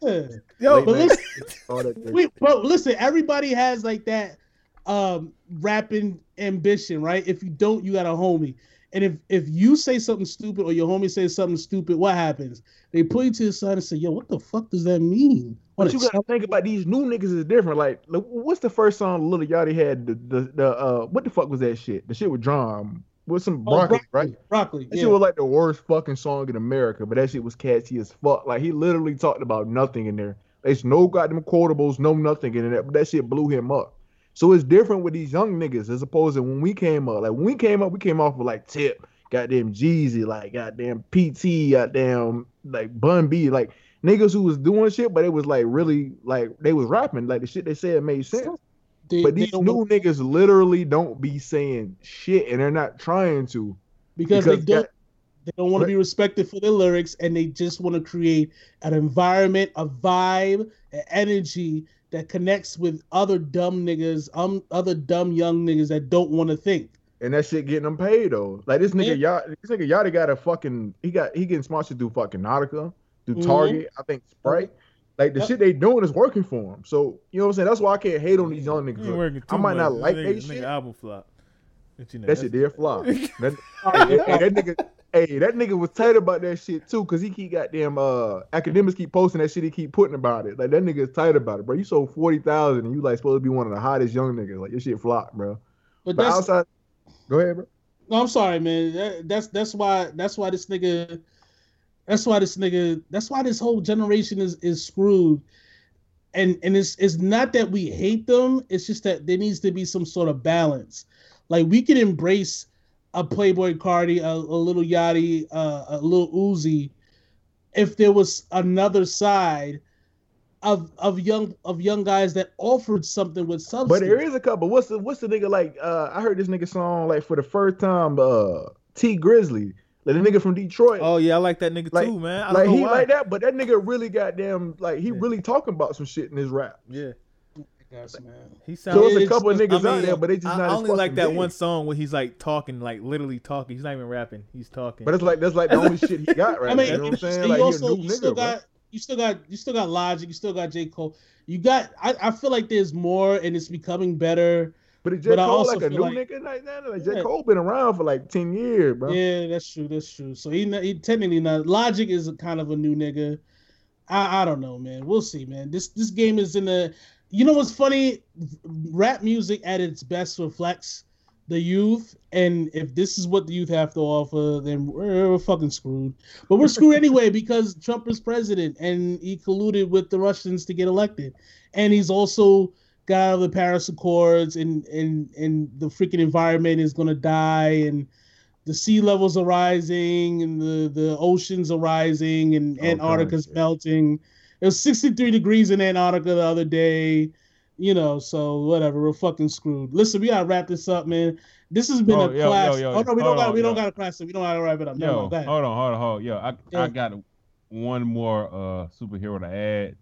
Yo, Late But night. listen, All that but listen, everybody has like that um rapping ambition, right? If you don't, you got a homie. And if if you say something stupid or your homie says something stupid, what happens? They pull you to the side and say, "Yo, what the fuck does that mean?" But What you a gotta think about these new niggas is different. Like, what's the first song Lil Yachty had? The, the the uh, what the fuck was that shit? The shit with drum with some Oh, broccoli, broccoli, right? Broccoli. That Yeah. shit was like the worst fucking song in America, but that shit was catchy as fuck. Like he literally talked about nothing in there. There's no goddamn quotables, no nothing in there. But that shit blew him up. So it's different with these young niggas as opposed to when we came up. Like when we came up, we came off with like Tip, goddamn Jeezy, like goddamn PT, goddamn like Bun B, like niggas who was doing shit, but it was like really like they was rapping, like the shit they said made sense. They, But these new niggas literally don't be saying shit, and they're not trying to because, they don't that- they don't want to be respected for their lyrics and they just want to create an environment, a vibe, an energy that connects with other dumb niggas, um other dumb young niggas that don't want to think. and that shit getting them paid though. Like this nigga, y'all, this nigga Yachty got a fucking he got he getting sponsored through fucking Nautica, through Mhm. Target, I think Sprite. Like the Yep. shit they doing is working for him. So you know what I'm saying? That's why I can't hate on these young niggas. I too might not like Nigga- they nigga shit. album flop. But you know, That shit that's- did flop. That, hey, hey, that nigga, hey, that nigga was tight about that shit too, cause he keep goddamn uh academics keep posting that shit. He keep putting about it. Like that nigga is tight about it, bro. You sold forty thousand and you like supposed to be one of the hottest young niggas. Like your shit flop, bro. But But that's outside, go ahead, bro. no, I'm sorry, man. That, that's that's why that's why this nigga that's why this nigga that's why this whole generation is is screwed. And and it's it's not that we hate them, it's just that there needs to be some sort of balance. Like we can embrace a Playboi Carti, a, a Lil Yachty, uh, a little Uzi, if there was another side of of young of young guys that offered something with substance. But there is a couple. What's the what's the nigga like? Uh, I heard this nigga song like for the first time. Uh, Tee Grizzley, like the nigga from Detroit. Oh yeah, I like that nigga Like- too, man. I like don't know he why. like that, but that nigga really goddamn like he Yeah. really talking about some shit in his rap. Yeah, Yes, man. he So sounds. it's a couple of I niggas mean, out there, but they just I, not. I as only like that big. one song where he's like talking, like literally talking. He's not even rapping. He's talking. But it's like that's like the only shit he got right I mean, now. You know what I'm saying? Like you also a new you nigga, still bro. got you still got you still got Logic, you still got J Cole. You got I, I feel like there's more and it's becoming better. But is J but I Cole also like a new like- nigga like that? Like J Yeah. Cole been around for like ten years, bro. Yeah, that's true. That's true. So he, not- he technically not. Logic is a kind of a new nigga. I, I don't know, man. We'll see, man. This this game is in the. You know what's funny? Rap music at its best reflects the youth, and if this is what the youth have to offer, then we're, we're fucking screwed. But we're screwed anyway because Trump is president and he colluded with the Russians to get elected, and he's also got out of the Paris Accords, and and and the freaking environment is gonna die, and the sea levels are rising, and the the oceans are rising, and oh, All Antarctica's shit. melting. It was 63 degrees in Antarctica the other day. You know, so whatever, we're fucking screwed. Listen, we gotta wrap this up, man. This has been Oh, a yo, yo, class. yo, oh no, we don't got on, we don't got a class. We don't gotta wrap it up. Yo, no, go ahead. hold on, hold on, hold on. Yo, I, Yeah. I got one more uh superhero to add.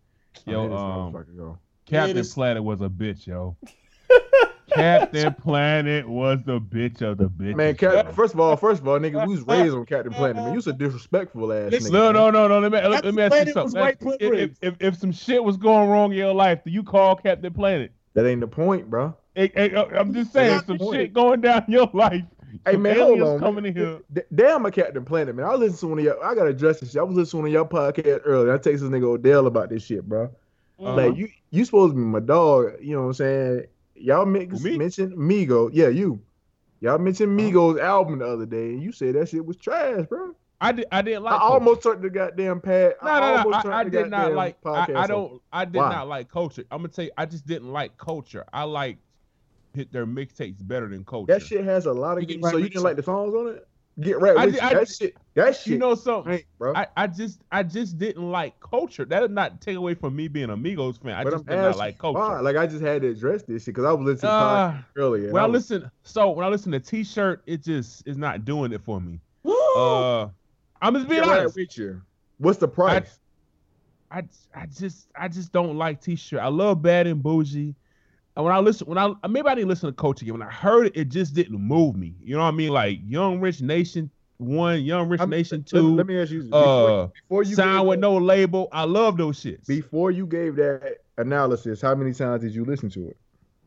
Yo, um. Captain this- Planet was a bitch, yo. Captain Planet was the bitch of the bitch. Man, Cap, first of all, first of all, nigga, we was raised on Captain Planet, man. You was a disrespectful ass Listen, nigga. No, no, no, no. Let me, let, let me ask you Planet was something. white If- privilege. If, if, if some shit was going wrong in your life, do you call Captain Planet? That ain't the point, bro. Hey, hey, uh, I'm just saying, some the point. shit going down in your life. Hey man, hold on. coming man. in here. Damn, a Captain Planet, man. I was listening to one of y'all. I gotta address this shit. I was listening to one of y'all podcast earlier. I text this nigga Odell about this shit, bro. Uh-huh. Like you, you supposed to be my dog. You know what I'm saying? Y'all mix, me? mentioned Migo. Yeah, you. Y'all mentioned. Migos album the other day, and you said that shit was trash, bro. I did. I didn't like. I Culture. almost turned the goddamn pad. No, I no, no. almost I, I did not like. I, podcast I don't. I did Why? not like culture. I'm gonna tell you. I just didn't like culture. I like hit their mixtapes better than culture. That shit has a lot of. You get Good, right so you with didn't like the songs on it? Get right I with did- you. I That shit. That shit. You know something? ain't, bro. I, I just I just didn't like culture. That did not take away from me being a Migos fan. I but just I'm did not like why. culture. Like I just had to address this shit because I was listening Uh, podcast earlier. when I was- listen, so when I listen to T-shirt, it just is not doing it for me. Uh, I'm just being Get right honest. with you. What's the price? I I just I just don't like T-shirt. I love Bad and Boujee. And when I listen, when I maybe I didn't listen to Coach again. When I heard it, it just didn't move me. You know what I mean? Like Yung Rich Nation one, Young Rich I'm- Nation two, let me ask you. uh, Before, before you Sound gave with that- no label. I love those shits. Before you gave that analysis, how many times did you listen to it?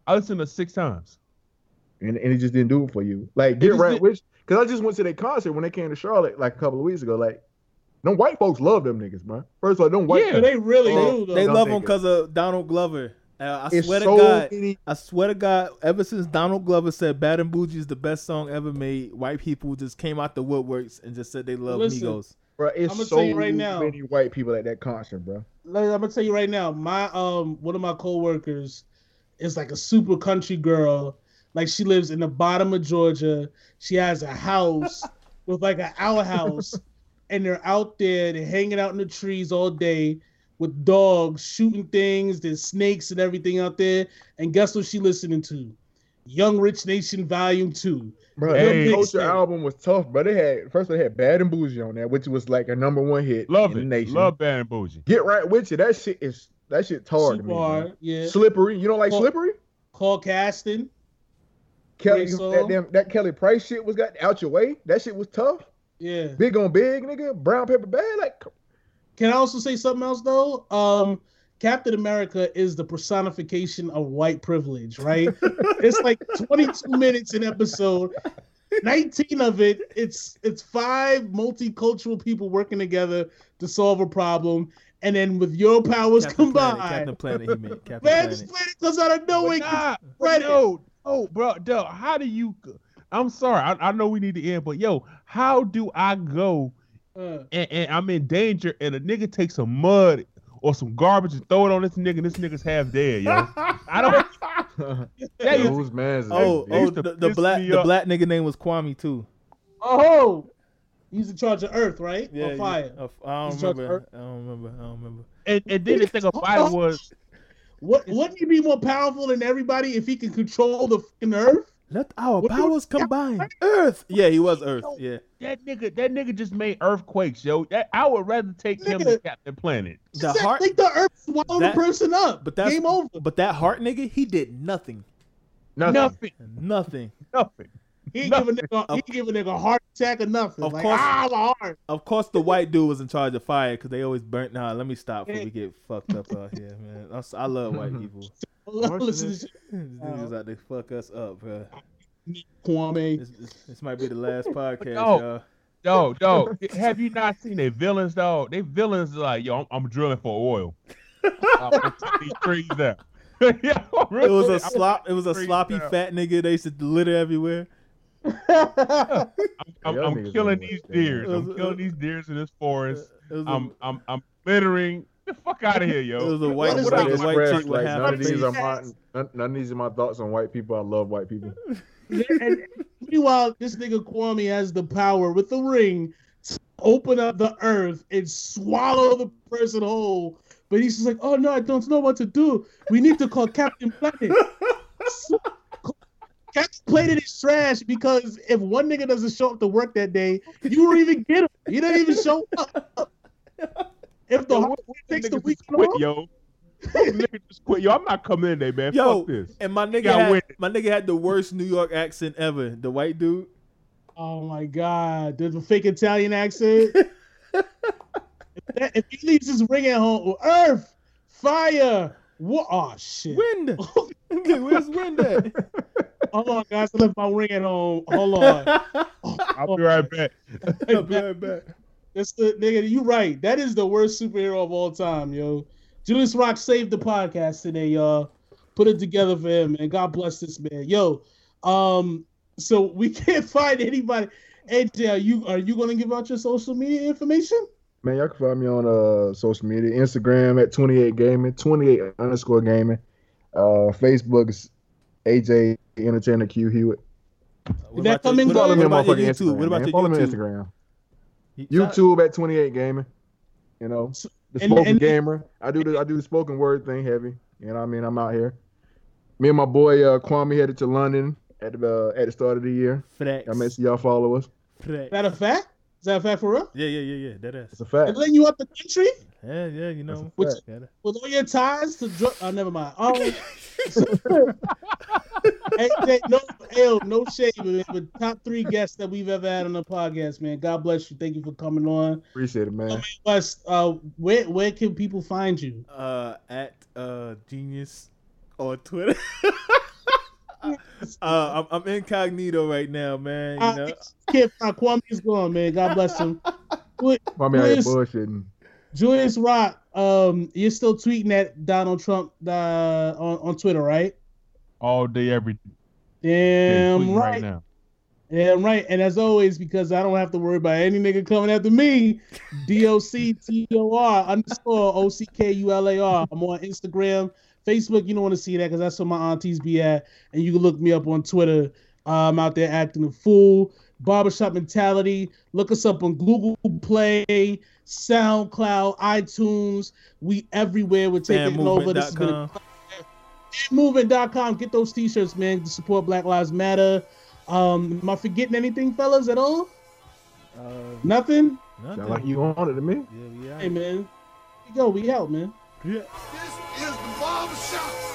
I listened to six times. And, and it just didn't do it for you. Like get just right did- with because I just went to their concert when they came to Charlotte like a couple of weeks ago. Like, no white folks love them niggas, man. First of all, them white Yeah. Yeah, they really do though. They love them because of Donald Glover. Uh, I it's swear to so God, many. I swear to God, ever since Donald Glover said "Bad and Boujee" is the best song ever made, white people just came out the woodworks and just said they love Listen, Migos. Bro, it's I'ma so tell you right now. many white people at that concert, bro. Like, I'm gonna tell you right now, my um one of my coworkers is like a super country girl. Like she lives in the bottom of Georgia. She has a house with like an outhouse, and they're out there, they're hanging out in the trees all day with dogs shooting things. There's snakes and everything out there. And guess what she listening to? Yung Rich Nation Volume Two. Bro, Hey. the Culture album was tough, but they had first they had Bad and Boujee on there, which was like a number one hit Love in it. the nation. Love Bad and Boujee. Get right with you. That shit is that shit hard to Super me. man. hard, yeah. Slippery. You don't like Well- slippery? Call casting. Kelly, that damn that Kelly Price shit was got out your way. That shit was tough. Yeah. Big on big, nigga. Brown paper bag. Like Can I also say something else though? Um, Captain America is the personification of white privilege, right? it's like 22 minutes an episode. 19 of it, it's it's five multicultural people working together to solve a problem, and then with your powers Captain Planet, combined, Captain Planet, he meant Captain man, this Planet. planet comes out of nowhere. Nah, Right. no, no, bro, no. How do you? I'm sorry. I, I know we need to end, but yo, how do I go Uh, and, and I'm in danger and a nigga takes some mud or some garbage and throw it on this nigga and this nigga's half dead, yo? I don't. That is- whose man's is Oh, that, oh, the, the black, the black nigga name was Kwame too. oh, he's in charge of Earth, right? Yeah, or fire. yeah. I don't remember. I don't remember. I don't remember. and, and then the thing about it was, What wouldn't he be more powerful than everybody if he can control the fucking Earth? Let our What do you- powers combine. Earth. Yeah, he was Earth. Yeah. that nigga, that nigga just made earthquakes, yo. That, I would rather take him than Nigga. Captain Planet. The Just heart. Think the Earth swallowed That- the person up. But that's game over. But that heart nigga, he did nothing. Nothing. Nothing, Nothing. nothing. He ain't give a nigga. He give a nigga heart attack or nothing. Of like, course- ah, my heart. Of course, the white dude was in charge of fire because they always burnt. Nah, let me stop before we get fucked up out here, man. I'm s- I love white people. This shit, These niggas out there fuck us up, bro. Kwame. This, this, this might be the last podcast, No. y'all. Dog, dog, have you not seen their villains, dog? They villains are like, yo, I'm, I'm drilling for oil. I'm these trees down. yeah, It was a I'm- slop. It was a sloppy fat nigga. They used to litter everywhere. I'm, I'm, I'm killing these deers. I'm killing these deers in this forest. It was a- I'm, I'm, I'm littering. The fuck out of here, It yo. was a white, What is it was white Express, chick like, none of these are my none, none of these are my thoughts on white people. I love white people. and meanwhile, this nigga Kwame has the power with the ring to open up the Earth and swallow the person whole. But he's just like, oh no, I don't know what to do. We need to call Captain Planet. So, Captain Planet is trash because if one nigga doesn't show up to work that day, you don't even get him. He doesn't even show up. If the Yo, whole what- what takes the week quit, off, yo. Nigga just quit, yo. I'm not coming in there, man. Yo, Fuck this. and my nigga had, with my nigga had the worst New York accent ever. The white dude. Oh my god, there's a fake Italian accent. if, that, if he leaves his ring at home, Earth, fire, what? Oh shit! Wind. Where's wind at? Hold on, guys, I left my ring at home. Hold on. I'll be right back. I'll be right back. That's the nigga. You right. That is the worst superhero of all time, yo. Julius Rock saved the podcast today, y'all. Put it together for him, and God bless this man, yo. Um, so we can't find anybody. AJ, are you are you gonna give out your social media information? Man, y'all can find me on uh social media, Instagram at 28 gaming, 28 underscore gaming. Uh, Facebook is AJ Entertainer Q Hewitt. What that about coming Follow me on about your YouTube? Instagram. What about man. your Follow me on YouTube? Instagram. YouTube at 28 gaming. You know, the spoken and- gamer. I do the I do the spoken word thing heavy. You know what I mean? I'm out here. Me and my boy uh, Kwame headed to London at the uh, at the start of the year. Flex. I make sure y'all follow us. Flex. That a fact? Is that a fact for real? Yeah, yeah, yeah, yeah. That It's a fact. And letting you up the country Yeah, yeah. You know. Which- Gotta- with all your ties to drug? Oh, never mind. Um, hey, hey, no, hell, no shade, man. But top three guests that we've ever had on the podcast, man. God bless you. Thank you for coming on. Appreciate it, man. West, uh, where where can people find you? uh, at uh, Genius on Twitter. uh, I'm, I'm incognito right now, man. You Uh, know. Kid, uh, Kwame's gone, man. God bless him. Kwame out here Julius, bullshitting. Julius Rock, um, you're still tweeting at Donald Trump uh, on on Twitter, right? All day, every day. Damn tweeting right. now. Yeah, right. And as always, because I don't have to worry about any nigga coming after me, D O C T O R underscore O C K U L A R. I'm on Instagram, Facebook, you don't want to see that because that's where my aunties be at. And you can look me up on Twitter. Uh, I'm out there acting a fool. Barbershop Mentality. Look us up on Google Play, SoundCloud, iTunes. We everywhere. We're taking over. This has been a movement.com. Get those t-shirts, man, to support Black Lives Matter. Um, am I forgetting anything, fellas, at all? Uh, Nothing? nothing. Sound like you on it to me. Yeah, yeah. Hey, man. We go. We out, man. yeah. This is the barbershop.